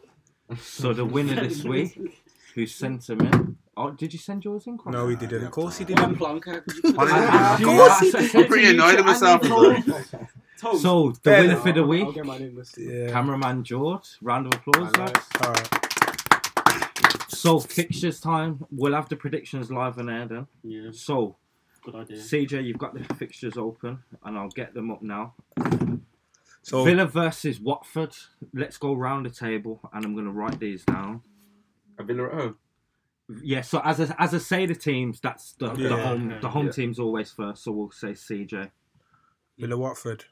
So the winner this <laughs> week, who sent him in? Oh, did you send yours in? Connor? No, he didn't. Of course he didn't. plonk, how could I that? didn't- Of course he I'm <laughs> pretty annoyed at myself. <laughs> as well. Toast. So the Fair winner enough. for the I'll- week, I'll get mine in this. Yeah. cameraman George. Round of applause. Alright. lads. All right. So fixtures time. We'll have the predictions live on air then. Yeah, So good idea. CJ, you've got the fixtures open, and I'll get them up now. So Villa versus Watford. Let's go round the table, and I'm going to write these down. A Villa at home. Yeah. So as I, as I say the teams, that's the, the Yeah. home the home Yeah. team's always first. So we'll say CJ. Villa Watford.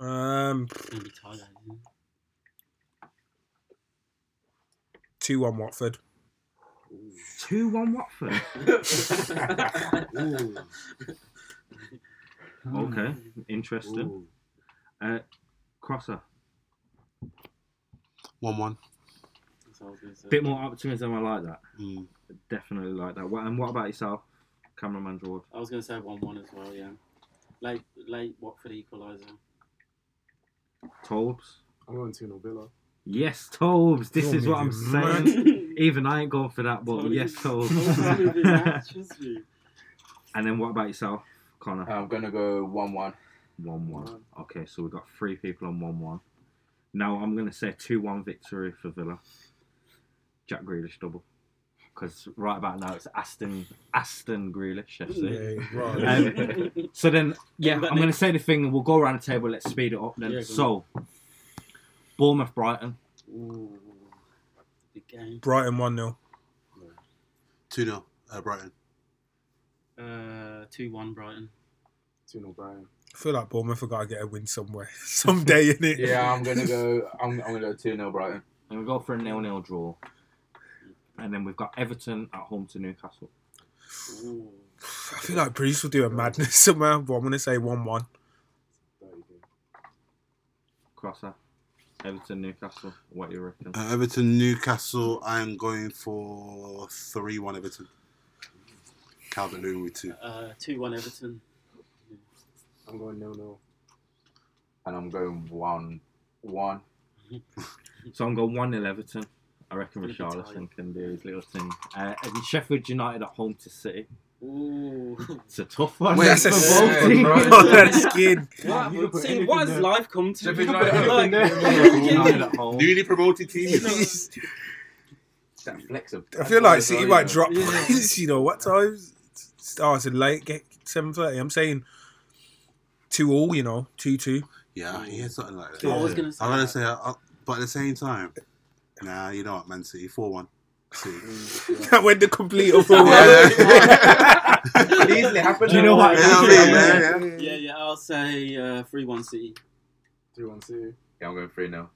Um, Gonna be tight, isn't it? two one Watford. Two one Watford. <laughs> Okay, interesting. Uh, crosser. One-one. That's what I was gonna say. Bit more optimism. I like that. Mm. Definitely like that. What, and what about yourself, cameraman George? I was going to say 1 1 as well, yeah. Late, late Watford equaliser. Tobes. I'm going 2 0 Villa. Yes, Tobes. This is what I'm saying. <laughs> Even I ain't going for that, but Totally. yes, Tobes. Totally matches me. and then what about yourself, Connor? I'm gonna go one-one. One one. Okay, so we've got three people on one one. Now I'm gonna say two one victory for Villa. Jack Grealish double. Because right about now it's Aston Aston Grealish FC. Yeah, <laughs> right. Um, so then, yeah, I'm going to say the thing, and we'll go around the table. Let's speed it up then. Yeah, so, Bournemouth, Brighton. Ooh, game. Brighton one 0 Two 0 uh, Brighton. Uh, 2 1 Brighton. 2 0 Brian. I feel like Bournemouth have got to get a win somewhere, <laughs> someday, in it. Yeah, I'm gonna go. I'm, I'm gonna go two 0 Brighton. And we go for a nil-nil draw. And then we've got Everton at home to Newcastle. Ooh. I feel like Breeze will do a madness <laughs> somewhere, but I'm going to say 1 1. Crosser. Everton, Newcastle. What do you reckon? Uh, Everton, Newcastle. I'm going for three-one Everton. Calvert Lewin with two. Uh, 2 1 Everton. I'm going 0 0. And I'm going one one. <laughs> So I'm going 1 0 Everton. I reckon Gonna be Richarlison can do his little thing. Uh, and Sheffield United at home to City. Ooh. <laughs> It's a tough one. Wait, That's a <laughs> for skin. both teams. bro. That's skin. <laughs> What, you see, what has life come to? Sheffield You United, like, United at home. Newly promoted team. That flex of I feel like City might drop. drop points. You know what times? Starts at late, get seven thirty. I'm saying two all. You know, two two. Yeah, yeah, something like that. I was gonna say. I'm gonna that. say, uh, but at the same time, nah, you know what, Man City, four one. <laughs> <laughs> That went the complete <laughs> other way. Yeah. Easily happen. Do you know what? You know I mean, man? Yeah. Yeah, yeah. I'll say uh, three one City. Three one City. Yeah, I'm going three now.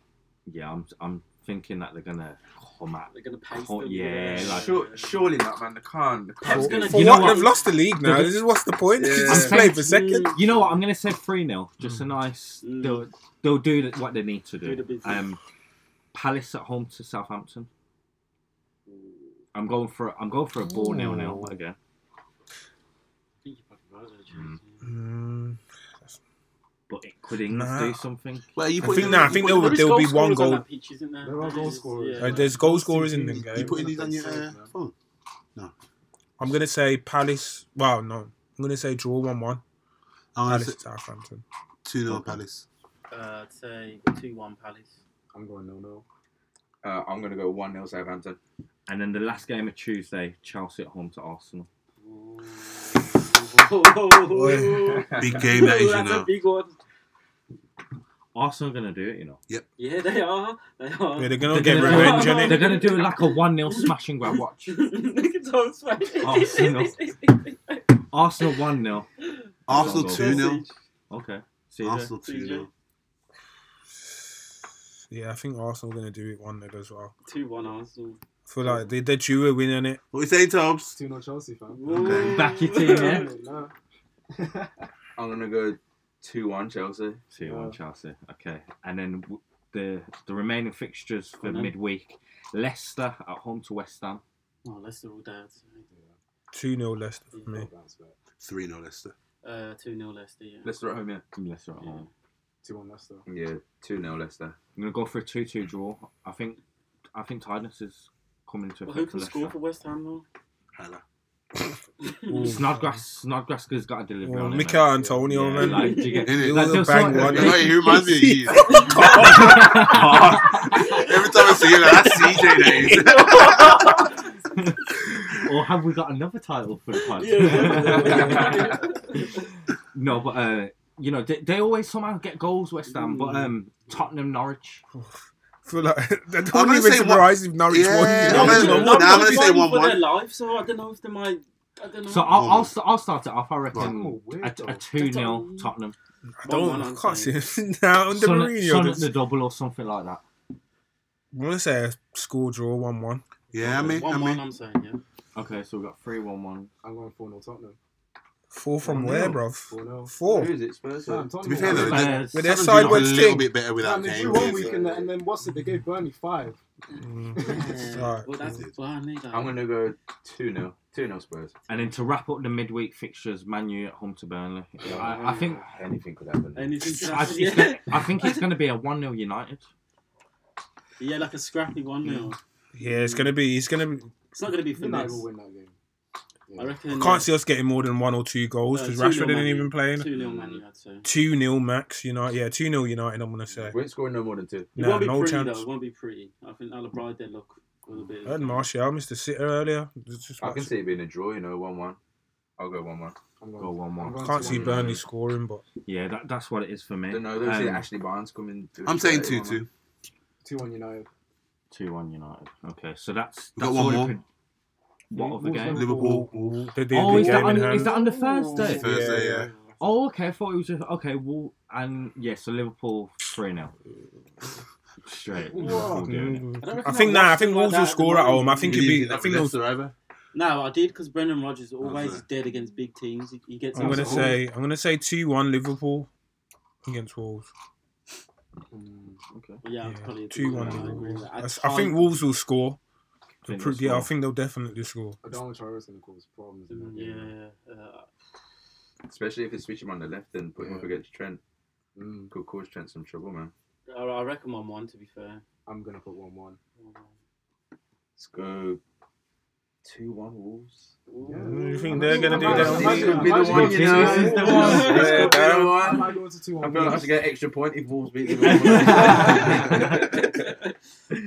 Yeah, I'm. I'm thinking that they're gonna come out. They're gonna pace Oh, them. yeah, like- Sure, surely not, man. They can't. They can't. gonna- For You know what? what? They've lost the league now. This is what's the point? Yeah. Just play for second. You know what? I'm gonna say three 0 Just a nice. Mm. They'll they'll do what they need to Do do. the um, Palace at home to Southampton. I'm going for. I'm going for a ball nil nil again. Mm, But it, could Ings Nah. do something? Well, you I put think in, nah, I think there will there'll be one scorers on goal. that pitch, isn't there? There are goal scorers. Uh, there's goal scorers in teams- them you putting these on your Safe, uh, phone. I'm gonna say Palace. Well, no, I'm gonna say draw one one. I'm gonna Palace say Southampton. two 0 Palace. Uh, I'd say two one Palace. I'm going no no. Uh, I'm going to go 1 0 Southampton. And then the last game of Tuesday, Chelsea at home to Arsenal. Big game that is, you That's know. big one. Arsenal are gonna do it, you know. Yep. Yeah, they are. They are. Yeah, they're gonna get gonna- revenge on They're gonna do like a one 0 smash and grab. Watch. Look at Tom's face. Arsenal. <laughs> Arsenal one 0 Arsenal 2 0. Okay. See you Arsenal 2 CJ. 0. Yeah, I think Arsenal are gonna do it one 0 as well. Two one Arsenal. I feel like they they're due a win on it. What we say, Tubbs? Two no Chelsea fan. Okay. Back your team, yeah. <laughs> No. <laughs> I'm going to go 2 1 Chelsea. See you Yeah. on Chelsea. Okay. And then w- the the remaining fixtures for Go on then. midweek: Leicester at home to West Ham. Oh, Leicester all day. Two 0 Leicester for me. No bounce back. 3 0 Leicester. Uh, two 0 Leicester. Yeah. Leicester at home, yeah. Leicester at Yeah. home. Two one Leicester. Yeah, 2 0 Leicester. I'm gonna go for a two-two draw. I think I think tiredness is coming to Well, who effect for can score for West Ham though? Haller. <laughs> Snodgrass, Snodgrass has got a delivery Oh, on it. Michail. Antonio, Yeah, man. like, do you get- Innit? It like, was a just bang like- one. Hey, he reminds me of you. Every time I see him, that's CJ that is. or have we got another title for the podcast? <laughs> no, but uh, you know they, they always somehow get goals, West Ham. But um, Tottenham, Norwich. I <sighs> feel like <laughs> that I'm don't gonna even say one- surprise if Norwich Yeah, won. I'm gonna- Norwich- no, Norwich I'm gonna say fighting 1-1. for their life, so I don't know if they might. I don't know. So I'll, I'll, st- I'll start it off. I reckon Oh, weird a, a two 0 Tottenham. Tottenham. I don't. One-one, I I'm can't see it now under Son, Mourinho. son at the double or something like that. I'm gonna say a score draw one one. Yeah, I mean, I one one. mean, I'm saying yeah. Okay, so we've got three one one. I'm going four no Tottenham. Four from One where, nil. bro? Four no. Four. Who is it? Spurs? Fam, to be Tottenham fair though, Spurs. With their Seven side a went little stink. bit better Fam, without they Kane. drew one week and, then- and then what's it? They gave Burnley five. Mm. <laughs> Yeah. Alright. Well, that's Burnley. I'm going to go 2 0. 2 0 Spurs. And then to wrap up the midweek fixtures, Man U at home to Burnley. I, I think <sighs> Anything could happen. Anything could I, happen, it's yeah. gonna, I think it's going to be a one 0 United. yeah, like a scrappy one 0 Yeah, it's gonna be. It's gonna. Be, It's not going to be United finesse. will win that game. Yeah. I reckon. I can't see us getting more than one or two goals because 2-0 Rashford Man isn't even playing. Two 0 Man U, I'd say. Two 0 max. United. Yeah, two 0 United. I'm gonna say. We ain't scoring no more than 2. It Nah, won't be no pretty chance. though. It won't be pretty. I think that'll bride their luck a little bit. I heard Martial, Mr. Sitter earlier. Just- just I can see it being a draw, you know, 1 1. I'll go 1 1. I'm Go 1-1. I'm going Can't see Burnley scoring, but Yeah, that, that's what it is for me. I don't know. Don't Um, Ashley Barnes coming. I'm saying play 2 2. Two one United. 2 1 United. Okay, so that's. We've got that's one all more. could- What of the game? won. Liverpool. they did Oh, the is that, in on, hand. is that on the Thursday? Thursday, yeah. Oh, okay. I thought it was just okay. Well, and yeah, so Liverpool three 0 straight. Liverpool doing it. I, I think I'll nah. I think them Wolves like will score at at home. I think You it'd be. I think with are over. No, I did because Brendan Rodgers always is dead against big teams. He, he gets. I'm gonna us- say. I'm gonna say two one Liverpool against Wolves. Mm, okay. Yeah, Yeah, probably two one I Liverpool. I, I think times- Wolves will score. Think Pro- Yeah, I think they'll definitely score. Adama Traore's going to cause problems. in that game. Yeah, uh, Especially if they switch him on the left and put him up against Trent. Mm, Could cause Trent some trouble, man. I, I reckon one one. To be fair, I'm going to put one one. Let's go Two one Wolves. Yeah. You think they're gonna do that? might- on I these? might- Be the one, you know. This is the one. Yeah, I that one. might go to I feel like I should get extra point if Wolves beat <laughs> Liverpool.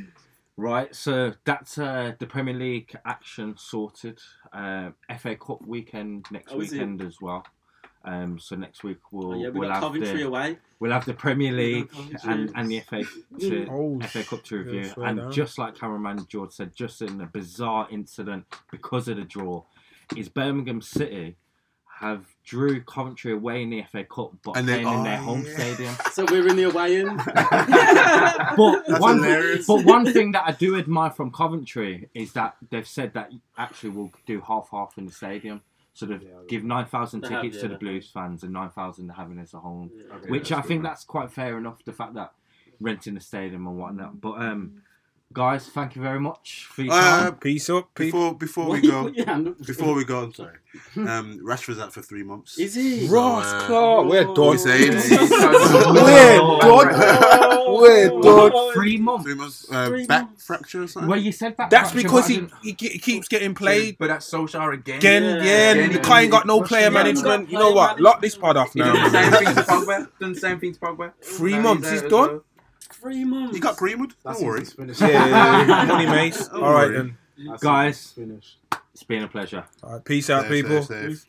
<laughs> <laughs> Right, so that's uh, the Premier League action sorted. Uh, FA Cup weekend next Oh, weekend as well. Um, so next week we'll Oh, yeah, we we'll got have Coventry the away. we'll have the Premier League and, and the FA to, Oh, FA Cup to review. swear and down. just like cameraman George said, just in a bizarre incident because of the draw, is Birmingham City have drew Coventry away in the FA Cup, but And they- playing in their home yeah. stadium. <laughs> So we're in the away end. <laughs> <laughs> but That's one, hilarious. but one thing that I do admire from Coventry is that they've said that actually we'll do half half in the stadium. So they've Yeah, give nine thousand They have, tickets yeah, to the Blues fans and nine thousand they're having as a home. Okay, Which that's I think good. that's quite fair enough. The fact that renting the stadium and whatnot. But um, guys, thank you very much for your Uh. Peace up, people. <laughs> Before before Why we you <laughs> go, put your hand up? before we go, I'm <laughs> sorry. Um, Rashford's out for three months. Is he? Ross uh, Clark, we're What done. we saying? We're done. We're done. Three months. Three months. Uh, Three back months. fracture or something. Well, you said that. That's fracture, because but I he, didn't- he ge- he keeps getting played. But that's Solskjaer again. Again, Yeah. yeah, Again, and the yeah. guy ain't got no player Yeah, management. You know what? Lock this pod off He done the now. same thing to Pogba. Done the same thing to Pogba. Three Now months, out he's as done. well. Three months. You got Greenwood. That's Don't worry. it's finished. Yeah, yeah, yeah. <laughs> money mace. All right worry. then. That's Guys. finished. It's been a pleasure. All right, peace out, Safe, people. safe, safe.